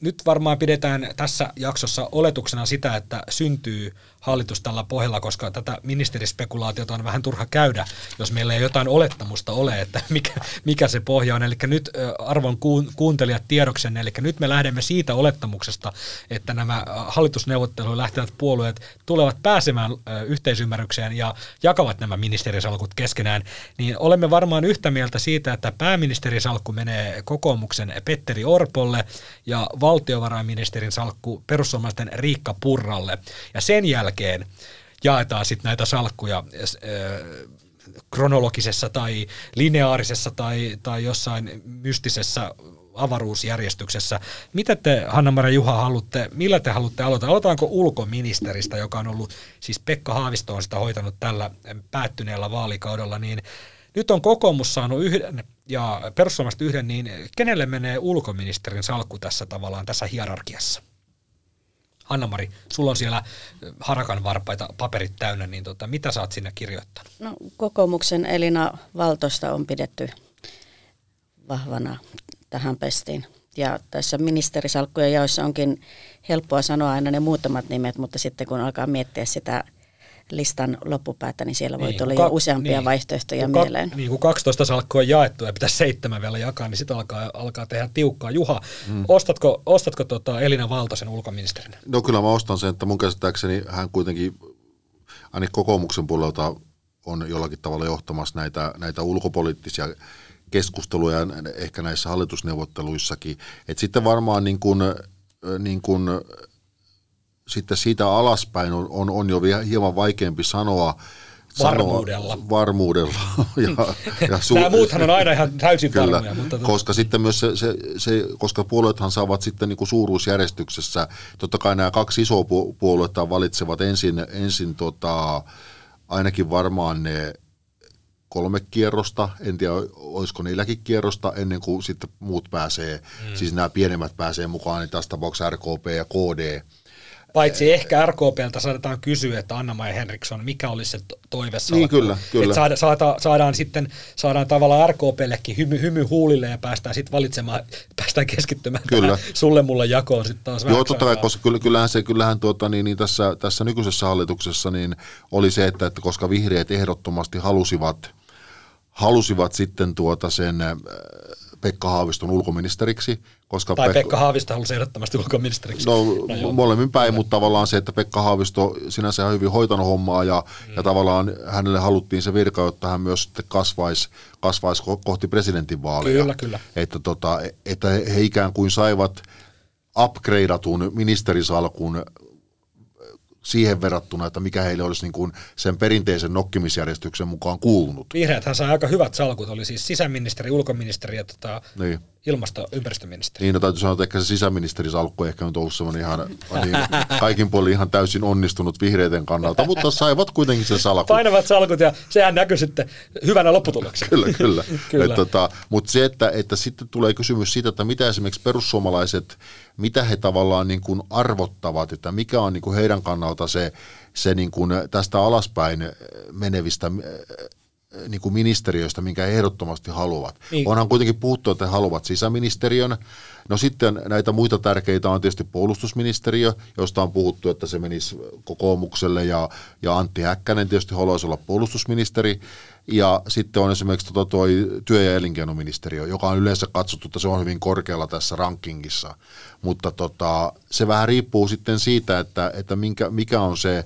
nyt varmaan pidetään tässä jaksossa oletuksena sitä, että syntyy hallitus tällä pohjalla, koska tätä ministerispekulaatiota on vähän turha käydä, jos meillä ei jotain olettamusta ole, että mikä, mikä se pohja on. Eli nyt arvon kuuntelijat tiedoksen, eli nyt me lähdemme siitä olettamuksesta, että nämä hallitusneuvotteluun lähtevät puolueet tulevat pääsemään yhteisymmärrykseen ja jakavat nämä ministerisalkut keskenään, niin olemme varmaan yhtä mieltä siitä, että pääministerisalkku menee kokoomuksen Petteri Orpolle ja valtiovarainministerin salkku perussuomalaisten Riikka Purralle. Ja sen jälkeen jaetaan sitten näitä salkkuja kronologisessa tai lineaarisessa tai, tai jossain mystisessä avaruusjärjestyksessä. Mitä te, hanna Juha, haluatte, millä te haluatte aloittaa? Aloitaanko ulkoministeristä, joka on ollut, siis Pekka Haavisto on sitä hoitanut tällä päättyneellä vaalikaudella, niin nyt on kokoomus saanut yhden ja perussuomalaiset yhden, niin kenelle menee ulkoministerin salkku tässä tavallaan tässä hierarkiassa? Anna-Mari, sulla on siellä harakan varpaita paperit täynnä, niin tota, mitä sä oot sinne kirjoittanut? No, kokoomuksen Elina Valtosta on pidetty vahvana tähän pestiin. Ja tässä ministerisalkkujen jaossa onkin helppoa sanoa aina ne muutamat nimet, mutta sitten kun alkaa miettiä sitä listan loppupäätä, niin siellä voi niin, tulla jo useampia niin, vaihtoehtoja kun mieleen. Niin, kun 12 salkkua on jaettu ja pitäisi seitsemän vielä jakaa, niin sitten alkaa, alkaa tehdä tiukkaa. Juha, mm. ostatko, ostatko tota Elina Valtosen ulkoministerinä? No kyllä mä ostan sen, että mun käsittääkseni hän kuitenkin ainakin kokoomuksen puolelta on jollakin tavalla johtamassa näitä, näitä ulkopoliittisia keskusteluja ehkä näissä hallitusneuvotteluissakin. Et sitten varmaan niin kuin, niin kuin sitten siitä alaspäin on, on, on jo hieman vaikeampi sanoa, Varmuudella. Sanoa, varmuudella. ja, ja su- Nämä muuthan on aina ihan täysin kyllä, varmoja. Mutta to... Koska sitten myös se, se, se, koska puolueethan saavat sitten niin kuin suuruusjärjestyksessä, totta kai nämä kaksi isoa puoluetta valitsevat ensin, ensin tota, ainakin varmaan ne kolme kierrosta, en tiedä olisiko niilläkin kierrosta ennen kuin sitten muut pääsee, mm. siis nämä pienemmät pääsee mukaan, niin tässä tapauksessa RKP ja KD. Paitsi ehkä RKPltä saadaan kysyä, että Anna-Maja Henriksson, mikä olisi se toive Niin, kyllä, kyllä. Että saada, saada, saadaan sitten, saadaan tavallaan RKPllekin hymy, hymy huulille ja päästään sitten valitsemaan, päästään keskittymään kyllä. sulle mulle jakoon sitten taas Joo, totta kai, koska kyllähän, se, kyllähän tuota, niin, niin tässä, tässä nykyisessä hallituksessa niin oli se, että, että koska vihreät ehdottomasti halusivat, halusivat sitten tuota sen Pekka Haaviston ulkoministeriksi. Koska tai Pekka, Pekka Haavisto halusi ehdottomasti ulkoministeriksi. No, no molemmin päin, mutta tavallaan se, että Pekka Haavisto sinänsä on hyvin hoitanut hommaa ja, mm. ja tavallaan hänelle haluttiin se virka, jotta hän myös sitten kasvaisi, kasvaisi kohti presidentinvaaleja. Kyllä, kyllä. Että, tota, että he ikään kuin saivat upgradeatun ministerisalkun siihen verrattuna, että mikä heille olisi niin kuin sen perinteisen nokkimisjärjestyksen mukaan kuulunut. Vihreäthän sai aika hyvät salkut, oli siis sisäministeri, ulkoministeri ja tota, niin ilmasto- ympäristöministeri. Niin, no täytyy sanoa, että ehkä se sisäministerisalkku ehkä on ollut semmoinen ihan niin, kaikin puolin ihan täysin onnistunut vihreiden kannalta, mutta saivat kuitenkin sen salkun. Painavat salkut ja sehän näkyy sitten hyvänä lopputuloksena. kyllä, kyllä. kyllä. Et, tota, mutta se, että, että sitten tulee kysymys siitä, että mitä esimerkiksi perussuomalaiset, mitä he tavallaan niin kuin arvottavat, että mikä on niin kuin heidän kannalta se, se niin kuin tästä alaspäin menevistä niin kuin ministeriöistä, minkä he ehdottomasti haluavat. Niin. Onhan kuitenkin puhuttu, että he haluavat sisäministeriön. No sitten näitä muita tärkeitä on tietysti puolustusministeriö, josta on puhuttu, että se menisi kokoomukselle ja, ja Antti Häkkänen tietysti haluaisi olla puolustusministeri. Ja sitten on esimerkiksi tuo toi työ- ja elinkeinoministeriö, joka on yleensä katsottu, että se on hyvin korkealla tässä rankingissa. Mutta tota, se vähän riippuu sitten siitä, että, että minkä, mikä on se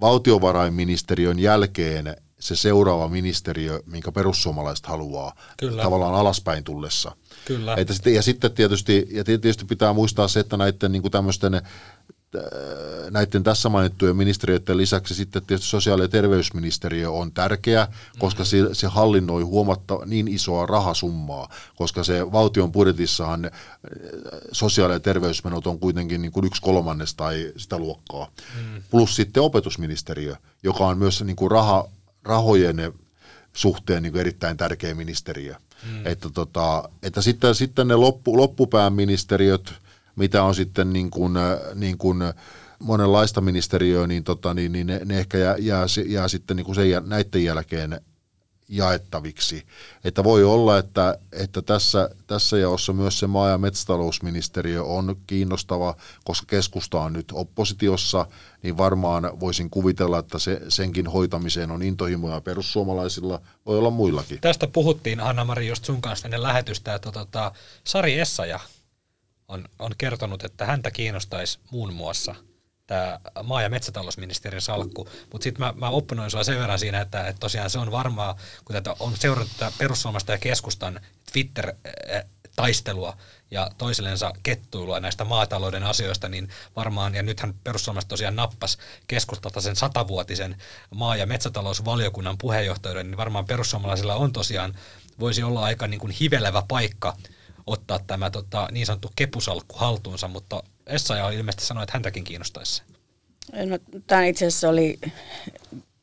valtiovarainministeriön jälkeen se seuraava ministeriö, minkä perussuomalaiset haluaa Kyllä. tavallaan alaspäin tullessa. Kyllä. Että sitten, ja sitten tietysti, ja tietysti pitää muistaa se, että näiden niin tämmöisten näiden tässä mainittujen ministeriöiden lisäksi sitten tietysti sosiaali- ja terveysministeriö on tärkeä, koska mm-hmm. se, se hallinnoi huomatta niin isoa rahasummaa, koska se valtion budjetissahan sosiaali- ja terveysmenot on kuitenkin niin kuin yksi kolmannes tai sitä luokkaa. Mm. Plus sitten opetusministeriö, joka on myös niin kuin raha, rahojen suhteen niin kuin erittäin tärkeä ministeriö. Mm. Että, tota, että sitten, sitten ne loppu, loppupään ministeriöt, mitä on sitten niin kuin, niin kuin monenlaista ministeriöä, niin, tota, niin, niin ne, ne ehkä jää, jää, jää sitten niin kuin sen, näiden jälkeen jaettaviksi. Että voi olla, että, että tässä, tässä jaossa myös se maa- ja metsätalousministeriö on kiinnostava, koska keskusta on nyt oppositiossa, niin varmaan voisin kuvitella, että se, senkin hoitamiseen on intohimoja perussuomalaisilla, voi olla muillakin. Tästä puhuttiin, Anna-Mari, just sun kanssa ennen lähetystä, että tota, Sari Essaja on, on kertonut, että häntä kiinnostaisi muun muassa – tämä maa- ja metsätalousministerin salkku, mutta sitten mä, mä opponoin sua sen verran siinä, että, että tosiaan se on varmaa, kun tätä on seurattu perussuomasta ja keskustan Twitter-taistelua ja toisillensa kettuilua näistä maatalouden asioista, niin varmaan, ja nythän perussuomalaiset tosiaan nappas keskustalta sen satavuotisen maa- ja metsätalousvaliokunnan puheenjohtajuuden, niin varmaan perussuomalaisilla on tosiaan, voisi olla aika niin kuin hivelevä paikka ottaa tämä tota, niin sanottu kepusalkku haltuunsa, mutta Essaja ilmeisesti sanoi, että häntäkin kiinnostaisi No, tämä itse asiassa oli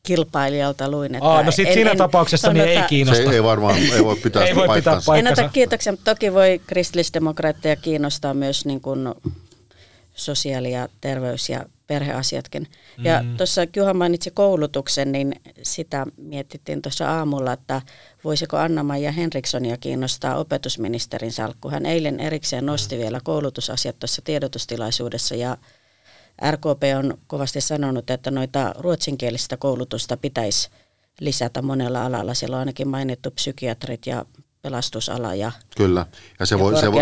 kilpailijalta luin. Että Aa, no sit en, siinä en, tapauksessa niin ei kiinnosta. Se ei varmaan ei voi pitää ei voi pitää paikkansa. En ota kiitoksia, mutta toki voi kristillisdemokraatteja kiinnostaa myös niin kuin sosiaali- ja terveys- ja perheasiatkin. Mm. Ja tuossa Juha mainitsi koulutuksen, niin sitä mietittiin tuossa aamulla, että voisiko Anna-Maija Henrikssonia kiinnostaa opetusministerin salkku. Hän eilen erikseen nosti mm. vielä koulutusasiat tuossa tiedotustilaisuudessa ja RKP on kovasti sanonut, että noita ruotsinkielistä koulutusta pitäisi lisätä monella alalla. Siellä on ainakin mainittu psykiatrit ja pelastusala ja, Kyllä. Ja se, ja voi, se, voi,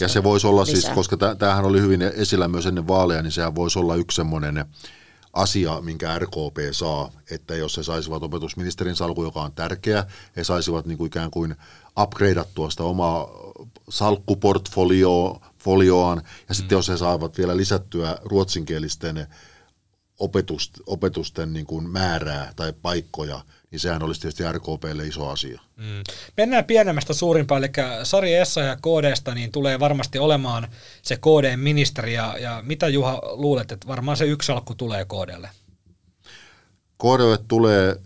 ja se voisi olla lisää. siis, koska tämähän oli hyvin esillä myös ennen vaaleja, niin sehän voisi olla yksi semmoinen asia, minkä RKP saa, että jos he saisivat opetusministerin salku, joka on tärkeä, he saisivat niin kuin ikään kuin upgradeattua sitä omaa salkkuportfolioaan, ja mm. sitten jos he saavat vielä lisättyä ruotsinkielisten opetusten, opetusten niin kuin määrää tai paikkoja, niin sehän olisi tietysti RKPlle iso asia. Mm. Mennään pienemmästä suurimpaan, eli Sari Essa ja KDsta niin tulee varmasti olemaan se KD-ministeri, ja, ja mitä Juha luulet, että varmaan se yksi alku tulee KDlle? KDlle tulee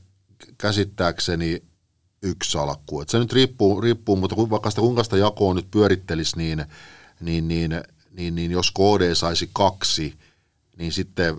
käsittääkseni yksi salkku. Et se nyt riippuu, riippuu mutta kun, vaikka sitä kuinka sitä jakoa nyt pyörittelisi, niin, niin, niin, niin, niin jos KD saisi kaksi, niin sitten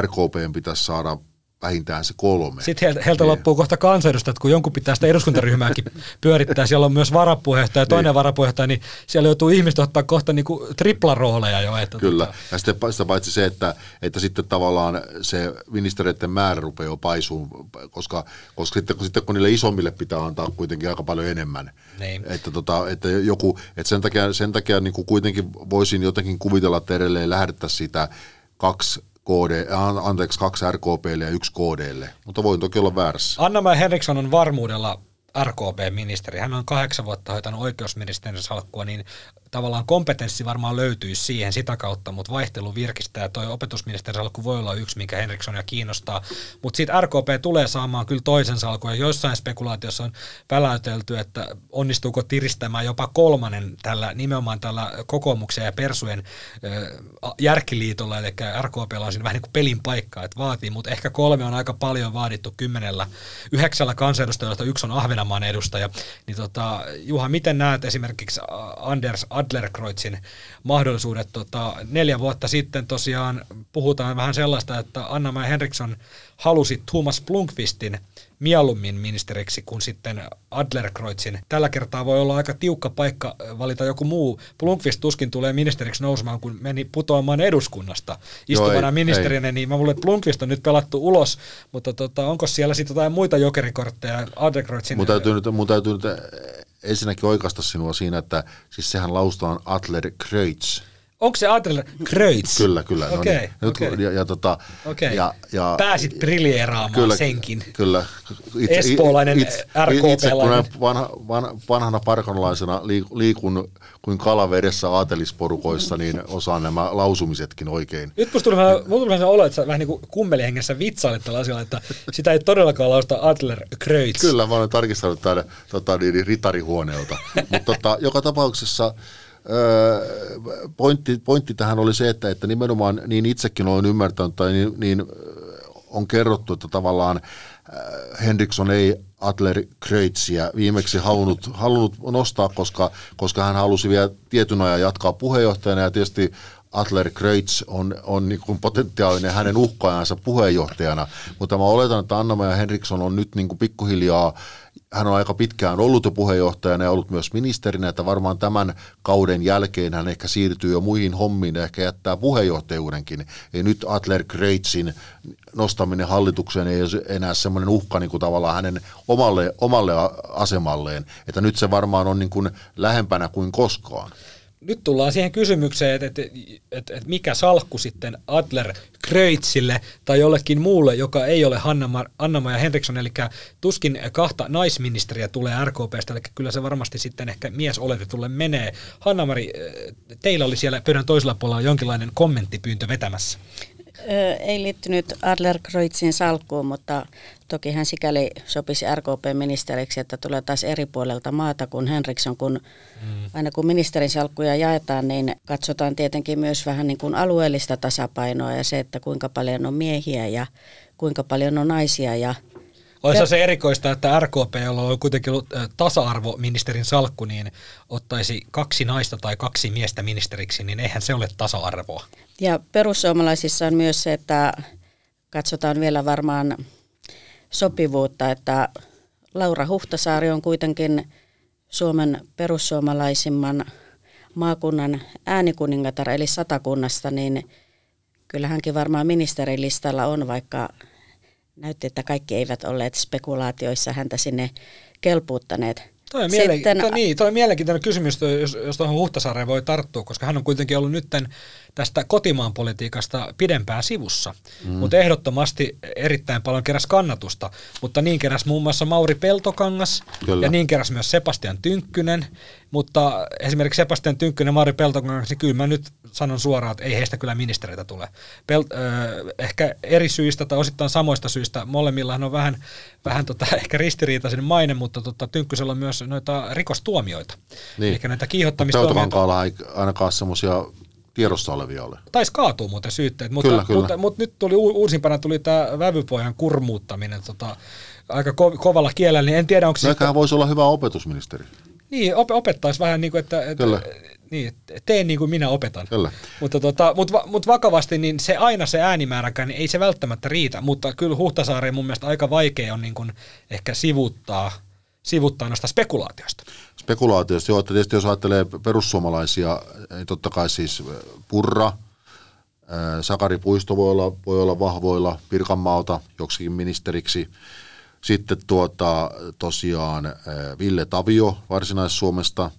RKP pitäisi saada vähintään se kolme. Sitten heiltä, heiltä loppuu kohta kansanedustajat, kun jonkun pitää sitä eduskuntaryhmääkin pyörittää. Siellä on myös varapuheenjohtaja ja toinen niin. varapuheenjohtaja, niin siellä joutuu ihmiset ottaa kohta niin kuin triplarooleja jo. Että Kyllä, tota... ja sitten sitä paitsi se, että, että sitten tavallaan se ministeriöiden määrä rupeaa jo paisuun, koska, koska sitten, kun, sitten kun niille isommille pitää antaa kuitenkin aika paljon enemmän. Niin. Että, tota, että, joku, että sen takia, sen takia niin kuin kuitenkin voisin jotenkin kuvitella, että edelleen lähdettäisiin sitä kaksi KD, anteeksi, kaksi RKPlle ja yksi KDlle, mutta voin toki olla väärässä. Anna Henriksson on varmuudella RKP-ministeri. Hän on kahdeksan vuotta hoitanut oikeusministerin salkkua, niin tavallaan kompetenssi varmaan löytyisi siihen sitä kautta, mutta vaihtelu virkistää. Toi opetusministerin salkku voi olla yksi, mikä Henrikssonia kiinnostaa. Mutta siitä RKP tulee saamaan kyllä toisen salkun, ja joissain spekulaatiossa on väläytelty, että onnistuuko tiristämään jopa kolmannen tällä nimenomaan tällä kokoomuksen ja Persujen järkiliitolla, eli RKP on siinä vähän niin kuin pelin paikka, että vaatii, mutta ehkä kolme on aika paljon vaadittu kymmenellä, yhdeksällä kansanedustajalla, yksi on Ahvenanmaan edustaja. Niin tota, Juha, miten näet esimerkiksi Anders Adlerkreuzin mahdollisuudet. Tota, neljä vuotta sitten tosiaan puhutaan vähän sellaista, että Anna Henriksson halusi Thomas Blunkvistin mieluummin ministeriksi kuin sitten Adlerkreuzin. Tällä kertaa voi olla aika tiukka paikka valita joku muu. Blunkvist tuskin tulee ministeriksi nousemaan, kun meni putoamaan eduskunnasta istuvana Joo, ei, ministerinä, ei. niin mä luulen, että Blunkvist on nyt pelattu ulos, mutta tota, onko siellä sitten jotain muita jokerikortteja Adlerkreuzin? Mun täytyy nyt, mun täytyy nyt ensinnäkin oikasta sinua siinä, että siis sehän lausutaan Adler Kreutz. Onko se Adler Kreutz? Kyllä, kyllä. Okay, no niin. okay. Ja, ja, tota, okay. ja, ja, Pääsit briljeeraamaan kyllä, senkin. Kyllä. Itse, Espoolainen RKP-lainen. Itse kun vanha, vanha, vanhana parkanlaisena liikun kuin kalavedessä aatelisporukoissa, niin osaan nämä lausumisetkin oikein. Nyt musta tuli vähän, tuli vähän olo, että sä vähän niin kuin kummelihengessä vitsailet tällä asialla, että sitä ei todellakaan lausta Adler Kreutz. Kyllä, mä olen tarkistanut tämän tota, niin, ritarihuoneelta. Mutta tota, joka tapauksessa pointti, pointti tähän oli se, että, että nimenomaan niin itsekin olen ymmärtänyt tai niin, niin on kerrottu, että tavallaan Henriksson ei Adler Kreutzia viimeksi halunnut, halunnut nostaa, koska, koska hän halusi vielä tietyn ajan jatkaa puheenjohtajana. Ja tietysti Adler Kreutz on, on niin kuin potentiaalinen hänen uhkaajansa puheenjohtajana, mutta mä oletan, että Anna ja Henriksson on nyt niin kuin pikkuhiljaa hän on aika pitkään ollut jo puheenjohtajana ja ollut myös ministerinä, että varmaan tämän kauden jälkeen hän ehkä siirtyy jo muihin hommiin ja ehkä jättää puheenjohtajuudenkin. Ja nyt Adler Kreitzin nostaminen hallitukseen ei ole enää semmoinen uhka niin kuin tavallaan hänen omalle, omalle asemalleen, että nyt se varmaan on niin kuin lähempänä kuin koskaan nyt tullaan siihen kysymykseen, että, että, että, että mikä salkku sitten Adler Kreutzille tai jollekin muulle, joka ei ole Anna-Maja Henriksson, eli tuskin kahta naisministeriä tulee RKPstä, eli kyllä se varmasti sitten ehkä mies oletetulle menee. Hanna-Mari, teillä oli siellä pöydän toisella puolella jonkinlainen kommenttipyyntö vetämässä. Ei liittynyt Adler Kreutzin salkkuun, mutta toki hän sikäli sopisi RKP-ministeriksi, että tulee taas eri puolelta maata kuin Henriksson, kun mm. aina kun ministerin salkkuja jaetaan, niin katsotaan tietenkin myös vähän niin kuin alueellista tasapainoa ja se, että kuinka paljon on miehiä ja kuinka paljon on naisia ja olisi se erikoista, että RKP, jolla on kuitenkin ollut tasa-arvoministerin salkku, niin ottaisi kaksi naista tai kaksi miestä ministeriksi, niin eihän se ole tasa-arvoa. Ja perussuomalaisissa on myös se, että katsotaan vielä varmaan sopivuutta, että Laura Huhtasaari on kuitenkin Suomen perussuomalaisimman maakunnan äänikuningatar, eli satakunnasta, niin kyllähänkin varmaan ministerilistalla on, vaikka näytti, että kaikki eivät olleet spekulaatioissa häntä sinne kelpuuttaneet. Toi on, mielen... Sitten... toi, niin, toi on mielenkiintoinen kysymys, jos, jos tuohon Huhtasaareen voi tarttua, koska hän on kuitenkin ollut nytten tästä kotimaan politiikasta pidempään sivussa, mm. mutta ehdottomasti erittäin paljon keräs kannatusta, mutta niin keräs muun muassa Mauri Peltokangas Kyllä. ja niin keräs myös Sebastian Tynkkynen, mutta esimerkiksi Sebastian Tynkkynen ja Mauri Peltokangas, niin kyllä mä nyt sanon suoraan, että ei heistä kyllä ministereitä tule. Pel- ö, ehkä eri syistä tai osittain samoista syistä, molemmillahan on vähän, vähän tota, ehkä ristiriitaisen maine, mutta tota, Tynkkysellä on myös noita rikostuomioita, niin. eli näitä kiihottamistuomioita. Peltokankaalla ei ainakaan semmoisia tiedossa olevia ole. Taisi kaatua muuten syytteet, mutta, kyllä, kyllä. mutta, mutta nyt tuli uusimpana tuli tämä vävypojan kurmuuttaminen tota, aika ko- kovalla kielellä, niin en tiedä, onko se... Näköhän voisi olla hyvä opetusministeri. Niin, op- opettaisi vähän niin kuin, että, että Kyllä. niin, teen niin kuin minä opetan. Kyllä. Mutta, tota, mutta, va- mutta vakavasti, niin se aina se äänimääräkään, niin ei se välttämättä riitä, mutta kyllä Huhtasaari mun mielestä aika vaikea on niin kuin ehkä sivuttaa, sivuttaa noista spekulaatioista. spekulaatiosta, joo, että tietysti jos ajattelee perussuomalaisia, niin totta kai siis Purra, Sakari Puisto voi olla, voi olla vahvoilla Pirkanmaalta joksikin ministeriksi. Sitten tuota, tosiaan Ville Tavio Varsinais-Suomesta,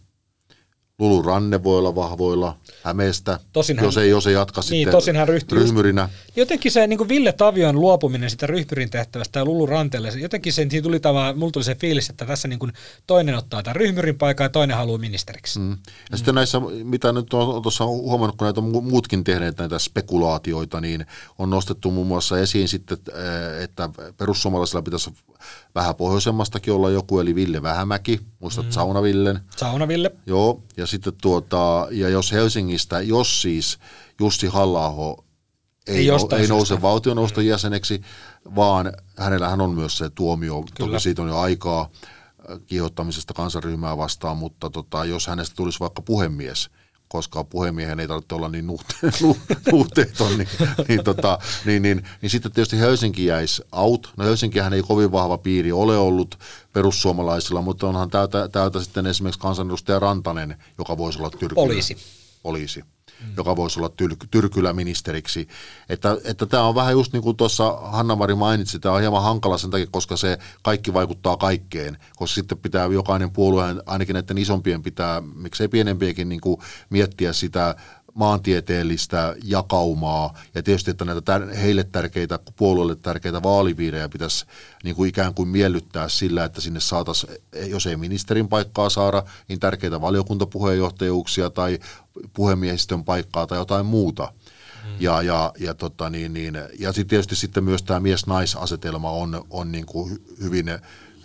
Lulu Ranne voi olla vahvoilla Hämeestä, Tosin hän- jos, ei, jos ei jatka Niin, sitten tosin hän ryhtyi just- ryhmyrinä. Jotenkin se niin Ville Tavion luopuminen sitä ryhmyrin tehtävästä ja Lulu Ranteelle, jotenkin sen, tuli tämä, mulla tuli se fiilis, että tässä niin kuin toinen ottaa tämän ryhmyrin paikan ja toinen haluaa ministeriksi. Mm. Mm. Ja sitten näissä, mitä nyt on tuossa huomannut, kun näitä on mu- muutkin tehneet näitä spekulaatioita, niin on nostettu muun muassa esiin sitten, äh, että perussuomalaisilla pitäisi vähän pohjoisemmastakin olla joku, eli Ville Vähämäki, muistat mm. Saunavillen, Sauna Ville. joo, ja sitten tuota, ja jos Helsingistä, jos siis Jussi halla ei, Ei jostain ei nouse valtioneuvoston jäseneksi, vaan hänellähän on myös se tuomio, Kyllä. toki siitä on jo aikaa äh, kiihottamisesta kansanryhmää vastaan, mutta tota, jos hänestä tulisi vaikka puhemies, koska puhemiehen ei tarvitse olla niin nuhte- nu- nuhteeton, niin, niin, tota, niin, niin, niin sitten tietysti Helsinki jäisi out. No Helsinkihän ei kovin vahva piiri ole ollut perussuomalaisilla, mutta onhan täältä, täältä sitten esimerkiksi kansanedustaja Rantanen, joka voisi olla tyrkylä. Poliisi. Poliisi mm. joka voisi olla tyl, tyrkylä ministeriksi. Että, että tämä on vähän just niin kuin tuossa Hanna-Mari mainitsi, tämä on hieman hankala sen takia, koska se kaikki vaikuttaa kaikkeen, koska sitten pitää jokainen puolue, ainakin näiden isompien pitää, miksei pienempiäkin, niin kuin miettiä sitä maantieteellistä jakaumaa ja tietysti, että näitä tär- heille tärkeitä, puolueille tärkeitä vaalipiirejä pitäisi niin kuin ikään kuin miellyttää sillä, että sinne saataisiin, jos ei ministerin paikkaa saada, niin tärkeitä valiokuntapuheenjohtajuuksia tai puhemiehistön paikkaa tai jotain muuta. Ja, ja, ja, tota niin, niin, ja sitten tietysti sitten myös tämä mies-naisasetelma on, on niin kuin hy- hyvin,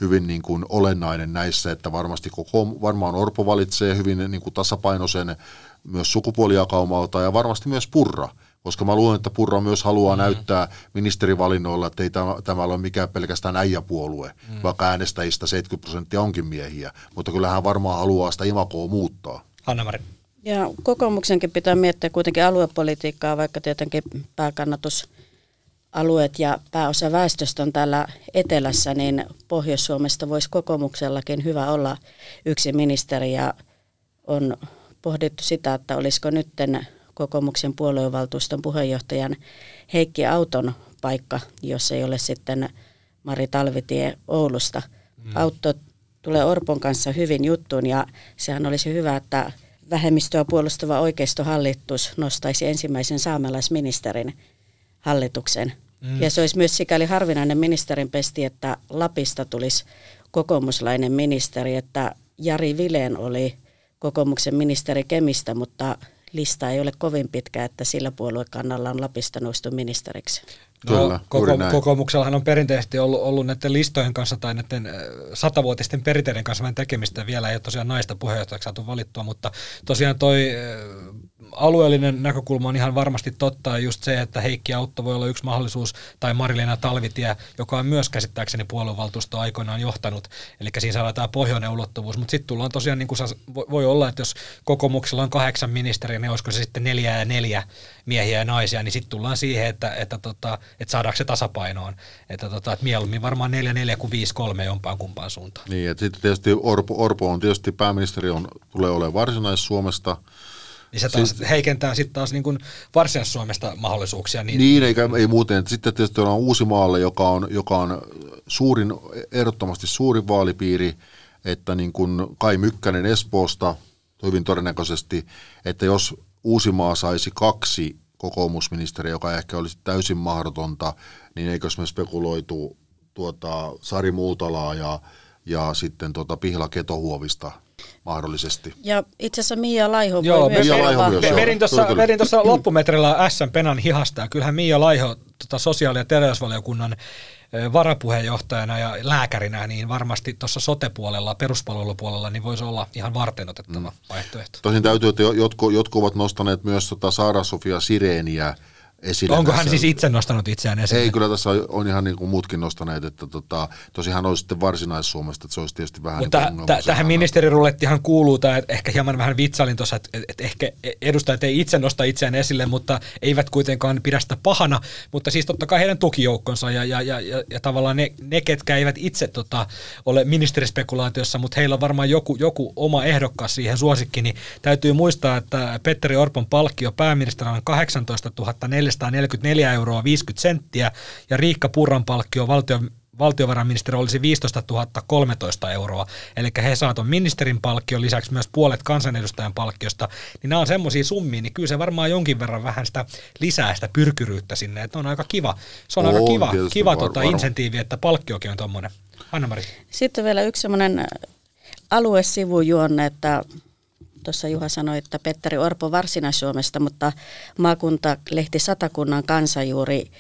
hyvin niin kuin olennainen näissä, että varmasti koko, varmaan Orpo valitsee hyvin niin kuin tasapainoisen myös sukupuolijakaumalta ja varmasti myös Purra, koska mä luulen, että Purra myös haluaa mm. näyttää ministerivalinnoilla, että ei tämä, tämä ole mikään pelkästään äijäpuolue, mm. vaikka äänestäjistä 70 prosenttia onkin miehiä, mutta kyllä hän varmaan haluaa sitä imakoa muuttaa. Hanna-Mari. Ja kokoomuksenkin pitää miettiä kuitenkin aluepolitiikkaa, vaikka tietenkin pääkannatusalueet ja pääosa väestöstä on täällä etelässä, niin Pohjois-Suomesta voisi kokoomuksellakin hyvä olla yksi ministeri ja on pohdittu sitä, että olisiko nytten kokoomuksen puoluevaltuuston puheenjohtajan Heikki Auton paikka, jos ei ole sitten Mari Talvitie Oulusta. Mm. Autto tulee Orpon kanssa hyvin juttuun ja sehän olisi hyvä, että vähemmistöä puolustava oikeistohallitus nostaisi ensimmäisen saamelaisministerin hallituksen. Mm. Ja se olisi myös sikäli harvinainen ministerin pesti, että Lapista tulisi kokoomuslainen ministeri, että Jari Vileen oli kokoomuksen ministeri Kemistä, mutta lista ei ole kovin pitkä, että sillä puoluekannalla on Lapista noustu ministeriksi. Kyllä, No, juuri koko, kokoomuksellahan on perinteisesti ollut, ollut näiden listojen kanssa tai näiden äh, satavuotisten perinteiden kanssa vähän tekemistä. Vielä ei ole tosiaan naista puheenjohtajaksi saatu valittua, mutta tosiaan toi äh, alueellinen näkökulma on ihan varmasti totta. Just se, että Heikki Autto voi olla yksi mahdollisuus, tai Marilena Talvitie, joka on myös käsittääkseni puoluevaltuusto aikoinaan johtanut. Eli siinä saadaan tämä pohjoinen ulottuvuus. Mutta sitten tullaan tosiaan, niin kuin voi- olla, että jos kokoomuksella on kahdeksan ministeriä, niin olisiko se sitten neljä ja neljä miehiä ja naisia, niin sitten tullaan siihen, että, että, tota, että saadaanko se tasapainoon. Että, tota, että mieluummin varmaan 4-4 kuin 5-3 jompaan kumpaan suuntaan. Niin, että sitten tietysti Orpo, Orpo on tietysti pääministeri on, tulee olemaan varsinais-Suomesta. Niin se taas siis, heikentää sitten taas niin kuin Varsinais-Suomesta mahdollisuuksia. Niin, Niin, eikä ei muuten. Sitten tietysti on Uusimaalle, joka on, joka on suurin, ehdottomasti suurin vaalipiiri, että niin kuin Kai Mykkänen Espoosta hyvin todennäköisesti, että jos Uusimaa saisi kaksi kokoomusministeriä, joka ehkä olisi täysin mahdotonta, niin eikös me spekuloitu tuota Sari Muutalaa ja, ja sitten tuota Pihla Ketohuovista mahdollisesti. Ja itse asiassa Mia Laiho Joo, voi myös Mia Laiho myös, vedin tuossa, tuossa loppumetrillä S Penan hihasta ja kyllähän Mia Laiho tota sosiaali- ja terveysvaliokunnan varapuheenjohtajana ja lääkärinä, niin varmasti tuossa sote-puolella, peruspalvelupuolella, niin voisi olla ihan varten otettava mm. vaihtoehto. Tosin täytyy, että jo- jotkut, jotkut ovat nostaneet myös tota Saara-Sofia Sireeniä esille. Onko hän siis itse nostanut itseään esille? Ei, kyllä tässä on, on ihan niin kuin muutkin nostaneet, että tota, tosiaan olisi sitten varsinais-Suomesta, että se olisi tietysti vähän Mutta niin kuin tähän ministerirulettihan kuuluu, tai ehkä hieman vähän vitsailin tuossa, että, että ehkä edustajat ei itse nosta itseään esille, mutta eivät kuitenkaan pidä sitä pahana, mutta siis totta kai heidän tukijoukkonsa ja, ja, ja, ja, ja tavallaan ne, ne, ketkä eivät itse tota, ole ministerispekulaatiossa, mutta heillä on varmaan joku, joku oma ehdokkas siihen suosikki, niin täytyy muistaa, että Petteri Orpon palkkio pääministerinä on 18 444 euroa 50 senttiä ja Riikka Purran palkkio valtion valtiovarainministeri olisi 15 013 euroa, eli he saa tuon ministerin palkkion lisäksi myös puolet kansanedustajan palkkiosta, niin nämä on semmoisia summia, niin kyllä se varmaan jonkin verran vähän sitä lisää sitä pyrkyryyttä sinne, että on aika kiva, se on, On, aika kiva, tietysti kiva var- tota, varo. insentiivi, että palkkiokin on tuommoinen. Anna-Mari. Sitten vielä yksi semmoinen aluesivujuonne, että tuossa Juha sanoi, että Petteri Orpo Varsinais-Suomesta, mutta maakuntalehti Satakunnan kansa juuri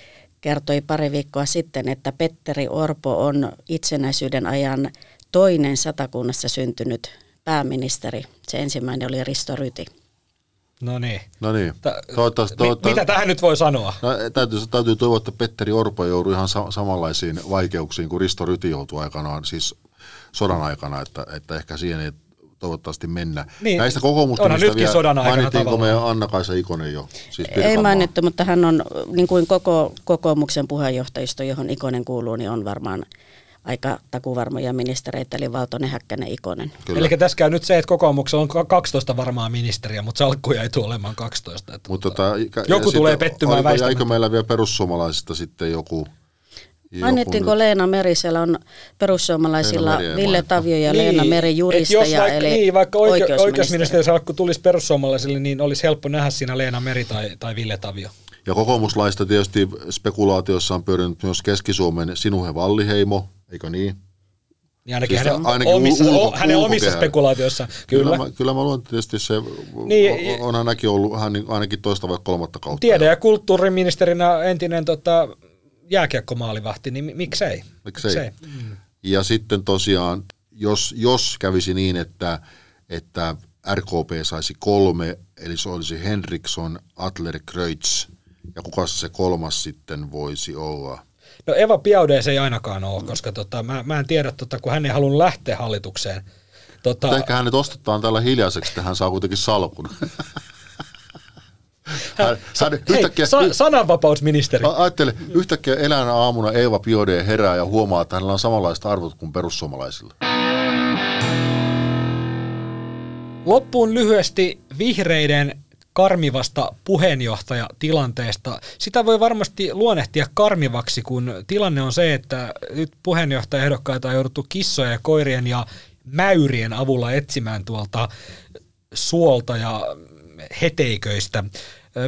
kertoi pari viikkoa sitten, että Petteri Orpo on itsenäisyyden ajan toinen Satakunnassa syntynyt pääministeri. Se ensimmäinen oli Risto Ryti. No niin. No niin, Ta- toivottavasti, toivottavasti, mitä tähän nyt voi sanoa? No, täytyy, täytyy toivoa, että Petteri Orpo joutui ihan sa- samanlaisiin vaikeuksiin kuin Risto Ryti joutui aikanaan, siis sodan aikana, että, että ehkä siihen ei toivottavasti mennä. Niin, Näistä kokoomusta onhan nytkin sodan aikana mainittiinko me tavallaan. Anna-Kaisa Ikonen jo? Siis Ei mainittu, mutta hän on, niin kuin koko kokoomuksen puheenjohtajisto, johon Ikonen kuuluu, niin on varmaan aika takuvarmoja ministereitä, eli Valtonen, Häkkänen, Ikonen. Kyllä. Eli tässä käy nyt se, että kokoomuksella on 12 varmaa ministeriä, mutta salkkuja ei tule olemaan 12. Että Mutta tota, ikä- Joku tulee pettymään väistämättä. Jäikö meillä vielä perussuomalaisista sitten joku? Mainittiinko nyt? Leena Meri? Siellä on perussuomalaisilla Ville. Tavio ja Leena Meri jos vaikka, eli niin, vaikka oike, oikeusministeri. oikeusministeri salkku tulisi perussuomalaisille, niin olisi helppo nähdä siinä Leena Meri tai, tai Ville Tavio. Ja kokoomuslaista tietysti spekulaatiossa on pyörinyt myös Keski-Suomen Sinuhe Valliheimo, eikö niin? Niin ainakin, Siis hänen, ainakin omissa, ulko- o, hänen omissa ulkokehä. spekulaatioissa. Kyllä, Kyllä. mä, kyllä mä luulen, että tietysti se Niin, niin, on hänkin ollut hän ainakin toista vai kolmatta kautta. Tiede- ja kulttuuriministerinä entinen tota, jääkiekkomaalivahti, niin mi- miksei? Miksei? Ja sitten tosiaan, jos, jos kävisi niin, että, että RKP saisi kolme, eli se olisi Henriksson, Adler, Kreutz, ja kuka se kolmas sitten voisi olla? No Eva Piaude se ei ainakaan ole, koska tota, mä, mä en tiedä, tota, kun hän ei halunnut lähteä hallitukseen. Tota, ehkä hänet ostetaan täällä hiljaiseksi, että hän saa kuitenkin salkun. hän, hän Hei, yhtäkkiä, sa- sananvapausministeri. Ajattele, yhtäkkiä eläänä aamuna Eeva Piode herää ja huomaa, että hänellä on samanlaiset arvot kuin perussuomalaisilla. Loppuun lyhyesti vihreiden karmivasta puheenjohtajatilanteesta. Sitä voi varmasti luonnehtia karmivaksi, kun tilanne on se, että nyt puheenjohtajaehdokkaita on jouduttu kissojen ja koirien ja mäyrien avulla etsimään tuolta suolta ja heteiköistä.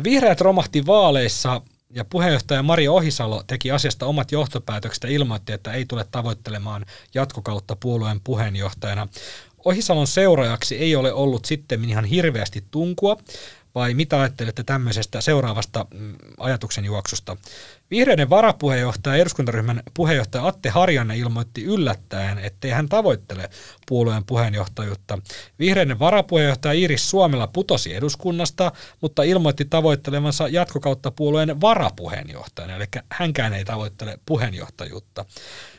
Vihreät romahti vaaleissa ja puheenjohtaja Mari Ohisalo teki asiasta omat johtopäätökset ja ilmoitti, että ei tule tavoittelemaan jatkokautta puolueen puheenjohtajana. Ohisalon seuraajaksi ei ole ollut sitten ihan hirveästi tunkua, vai mitä ajattelette tämmöisestä seuraavasta mm, ajatuksen juoksusta? Vihreiden varapuheenjohtaja ja eduskuntaryhmän puheenjohtaja Atte Harjanne ilmoitti yllättäen, ettei hän tavoittele puolueen puheenjohtajuutta. Vihreiden varapuheenjohtaja Iris Suomella putosi eduskunnasta, mutta ilmoitti tavoittelevansa jatkokautta puolueen varapuheenjohtajana, eli hänkään ei tavoittele puheenjohtajuutta.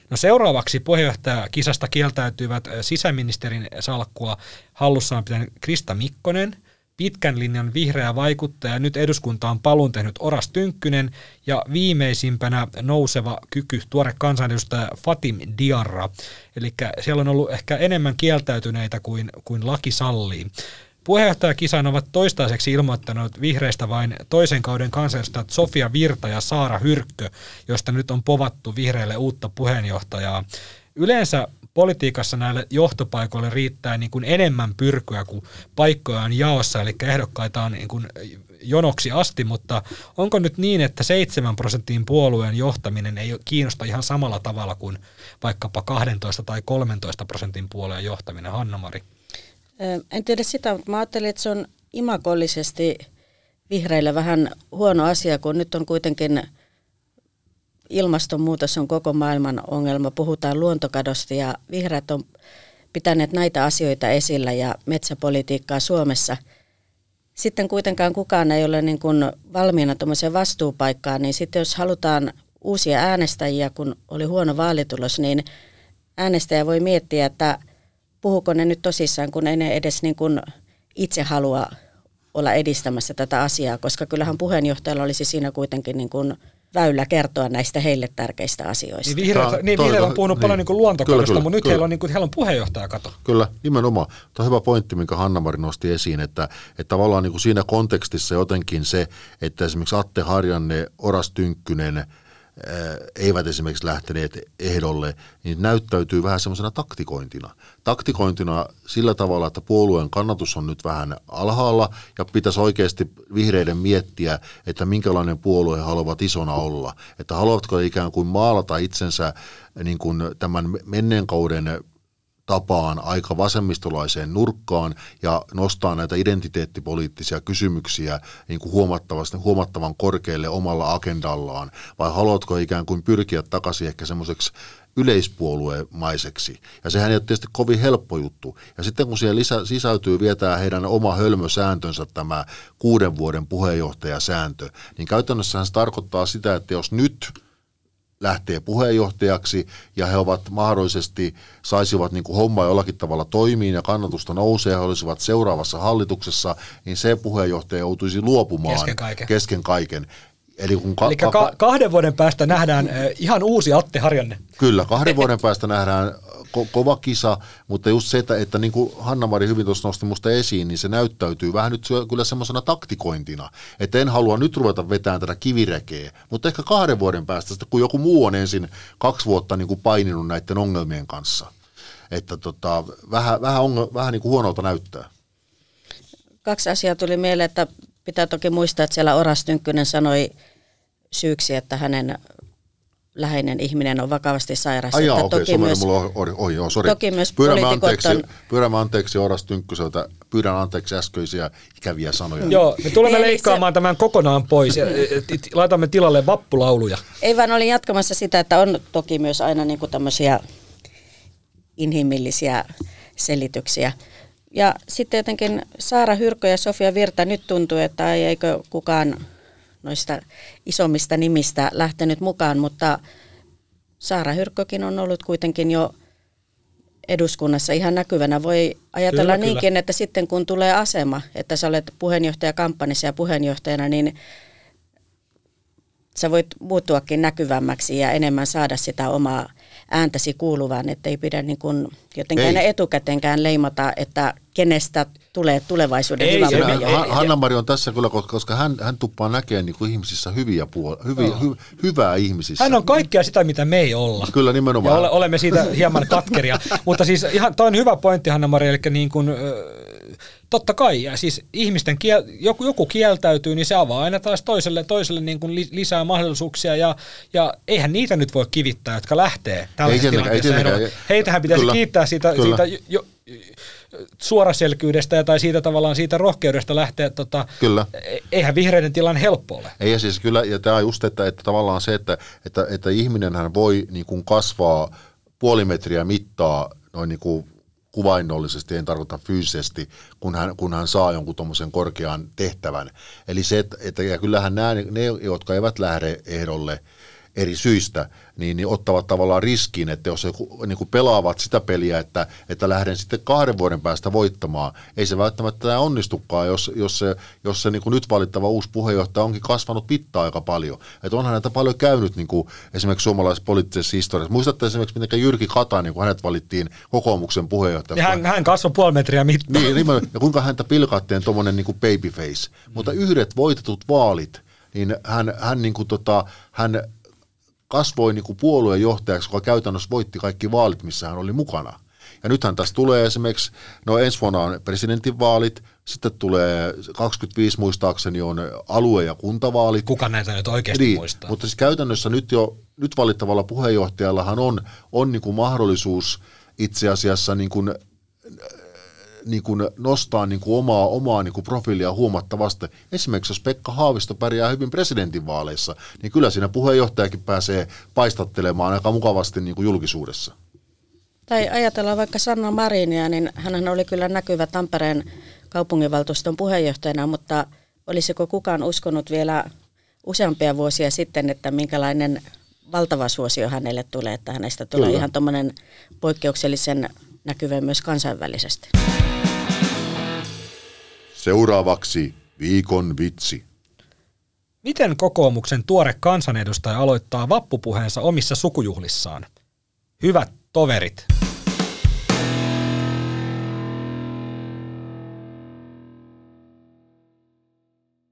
No seuraavaksi puheenjohtaja kisasta kieltäytyivät sisäministerin salkkua hallussaan pitänyt Krista Mikkonen, pitkän linjan vihreä vaikuttaja, nyt eduskunta on paluun tehnyt Oras Tynkkynen ja viimeisimpänä nouseva kyky tuore kansanedustaja Fatim Diarra. Eli siellä on ollut ehkä enemmän kieltäytyneitä kuin, kuin laki sallii. Puheenjohtajakisaan ovat toistaiseksi ilmoittaneet vihreistä vain toisen kauden kansanedustajat Sofia Virta ja Saara Hyrkkö, josta nyt on povattu vihreille uutta puheenjohtajaa. Yleensä politiikassa näille johtopaikoille riittää niin kuin enemmän pyrkyä, kuin paikkoja on jaossa, eli ehdokkaita on niin kuin jonoksi asti, mutta onko nyt niin, että 7 prosentin puolueen johtaminen ei kiinnosta ihan samalla tavalla kuin vaikkapa 12 tai 13 prosentin puolueen johtaminen, Hanna-Mari? En tiedä sitä, mutta mä ajattelin, että se on imakollisesti vihreille vähän huono asia, kun nyt on kuitenkin ilmastonmuutos on koko maailman ongelma. Puhutaan luontokadosta ja vihreät on pitäneet näitä asioita esillä ja metsäpolitiikkaa Suomessa sitten kuitenkaan kukaan ei ole niin kuin valmiina tuommoiseen vastuupaikkaan, niin sitten jos halutaan uusia äänestäjiä, kun oli huono vaalitulos, niin äänestäjä voi miettiä, että puhuko ne nyt tosissaan, kun ei ne edes niin kuin itse halua olla edistämässä tätä asiaa, koska kyllähän puheenjohtajalla olisi siinä kuitenkin niin kuin väylä kertoa näistä heille tärkeistä asioista. Niin vihreät, Tää- niin vihreät on puhunut niin. paljon niin luontokadosta, kyllä, mutta nyt kyllä. heillä on, niin kuin, heillä on puheenjohtaja kato. Kyllä, nimenomaan. Tuo on hyvä pointti, minkä Hanna-Mari nosti esiin, että, että tavallaan niin kuin siinä kontekstissa jotenkin se, että esimerkiksi Atte Harjanne, Oras Tynkkynen eivät esimerkiksi lähteneet ehdolle, niin näyttäytyy vähän semmoisena taktikointina. Taktikointina sillä tavalla, että puolueen kannatus on nyt vähän alhaalla ja pitäisi oikeasti vihreiden miettiä, että minkälainen puolue he haluavat isona olla. Että haluavatko ikään kuin maalata itsensä niin kuin tämän menneen kauden tapaan aika vasemmistolaiseen nurkkaan ja nostaa näitä identiteettipoliittisia kysymyksiä niin kuin huomattavasti, huomattavan korkealle omalla agendallaan, vai haluatko ikään kuin pyrkiä takaisin ehkä semmoiseksi yleispuoluemaiseksi. Ja sehän ei ole tietysti kovin helppo juttu. Ja sitten kun siihen lisä, sisältyy vietää heidän oma hölmösääntönsä tämä kuuden vuoden puheenjohtajasääntö, niin käytännössähän se tarkoittaa sitä, että jos nyt lähtee puheenjohtajaksi ja he ovat mahdollisesti, saisivat niin kuin homma jollakin tavalla toimiin ja kannatusta nousee, he olisivat seuraavassa hallituksessa, niin se puheenjohtaja joutuisi luopumaan Kesken kaiken. Kesken kaiken. Eli kun ka- Eli ka- kahden vuoden päästä nähdään äh, ihan uusi Atte Harjanne. Kyllä, kahden vuoden päästä nähdään ko- kova kisa, mutta just se, että, että niin kuin Hanna-Mari hyvin tuossa nosti musta esiin, niin se näyttäytyy vähän nyt kyllä semmoisena taktikointina, että en halua nyt ruveta vetämään tätä kivirekeä, mutta ehkä kahden vuoden päästä, kun joku muu on ensin kaksi vuotta niin kuin paininut näiden ongelmien kanssa, että tota, vähän, vähän, ongel- vähän niin kuin huonolta näyttää. Kaksi asiaa tuli mieleen, että pitää toki muistaa, että siellä Oras Tynkkynen sanoi syyksi, että hänen läheinen ihminen on vakavasti sairas. Ai jaa, että okei, toki se on myös, mulla ohi, ohi, joo, sori. toki myös pyydämme poliitikot anteeksi, on- pyydämme anteeksi Oras Tynkkyseltä, pyydän anteeksi äskeisiä ikäviä sanoja. Joo, me tulemme Eli se- leikkaamaan tämän kokonaan pois ja laitamme tilalle vappulauluja. Ei vaan olin jatkamassa sitä, että on toki myös aina niin kuin tämmöisiä inhimillisiä selityksiä. Ja sitten jotenkin Saara Hyrkö ja Sofia Virta nyt tuntuu, että ei eikö kukaan noista isommista nimistä lähtenyt mukaan, mutta Saara Hyrkkökin on ollut kuitenkin jo eduskunnassa ihan näkyvänä. Voi ajatella Kyllä, niinkin, kyllä. että sitten kun tulee asema, että sä olet puheenjohtaja kampanjassa ja puheenjohtajana, niin sä voit muuttuakin näkyvämmäksi ja enemmän saada sitä omaa ääntäsi kuuluvan, että ei pidä niin kuin jotenkin Ei. aina etukäteenkään leimata, että kenestä tulee tulevaisuuden Ei, hyvä. Han- Hanna-Mari on tässä kyllä, koska- hän, hän tuppaa näkemään niin kuin ihmisissä hyviä puol- hyviä, hy, hyvää ihmisissä. Hän on kaikkea sitä, mitä me ei olla. Kyllä Ja nimenomaan. ole, olemme siitä hieman katkeria. Mutta siis ihan, toi on hyvä pointti, Hanna-Mari, eli niin kuin, totta kai, ja siis ihmisten kiel, joku, joku kieltäytyy, niin se avaa aina taas toiselle, toiselle niin kuin li, lisää mahdollisuuksia, ja, ja eihän niitä nyt voi kivittää, jotka lähtee tällaisessa ei tilanteessa. Heitähän pitäisi Kyllä, kiittää siitä, kyllä. siitä jo, suoraselkyydestä ja tai siitä tavallaan siitä rohkeudesta lähteä, tota, Kyllä. e- eihän vihreiden tilanne helppo ole. Ei ja siis kyllä, ja tämä on just, että, että tavallaan se, että, että, että ihminenhän voi niin kuin kasvaa puoli metriä mittaa noin niin kuin kuvainnollisesti, en tarkoita fyysisesti, kun hän, kun hän saa jonkun tuommoisen korkean tehtävän. Eli se, että, että ja kyllähän nämä, ne, jotka eivät lähde ehdolle eri syistä, niin, niin ottavat tavallaan riskin, että jos he niin kuin pelaavat sitä peliä, että, että lähden sitten kahden vuoden päästä voittamaan, ei se välttämättä enää onnistukaan, jos, jos se, jos se niin kuin nyt valittava uusi puheenjohtaja onkin kasvanut pittaa aika paljon. Että onhan näitä paljon käynyt niin kuin esimerkiksi suomalaisessa poliittisessa historiassa. Muistatte esimerkiksi, miten Jyrki Katainen, kun hänet valittiin kokoomuksen puheenjohtajaksi. Ja hän, hän kasvoi puoli metriä mittaan. Niin, ja kuinka häntä pilkattiin tuommoinen niin babyface. Mm. Mutta yhdet voitetut vaalit, niin hän, hän, niin kuin tota, hän kasvoi niin kuin puoluejohtajaksi, joka käytännössä voitti kaikki vaalit, missä hän oli mukana. Ja nythän tässä tulee esimerkiksi, no ensi vuonna on presidentinvaalit, sitten tulee 25 muistaakseni on alue- ja kuntavaalit. Kuka näitä nyt oikeasti Niin, muistaa? mutta siis käytännössä nyt jo nyt valittavalla puheenjohtajallahan on, on niin kuin mahdollisuus itse asiassa niin kuin, niin kuin nostaa niin kuin omaa, omaa niin kuin profiilia huomattavasti. Esimerkiksi jos Pekka Haavisto pärjää hyvin presidentinvaaleissa, niin kyllä siinä puheenjohtajakin pääsee paistattelemaan aika mukavasti niin kuin julkisuudessa. Tai ajatellaan vaikka Sanna Marinia, niin hän oli kyllä näkyvä Tampereen kaupunginvaltuuston puheenjohtajana, mutta olisiko kukaan uskonut vielä useampia vuosia sitten, että minkälainen valtava suosio hänelle tulee, että hänestä tulee Kyllä. ihan tuommoinen poikkeuksellisen näkyvä myös kansainvälisesti. Seuraavaksi viikon vitsi. Miten kokoomuksen tuore kansanedustaja aloittaa vappupuheensa omissa sukujuhlissaan? Hyvät toverit,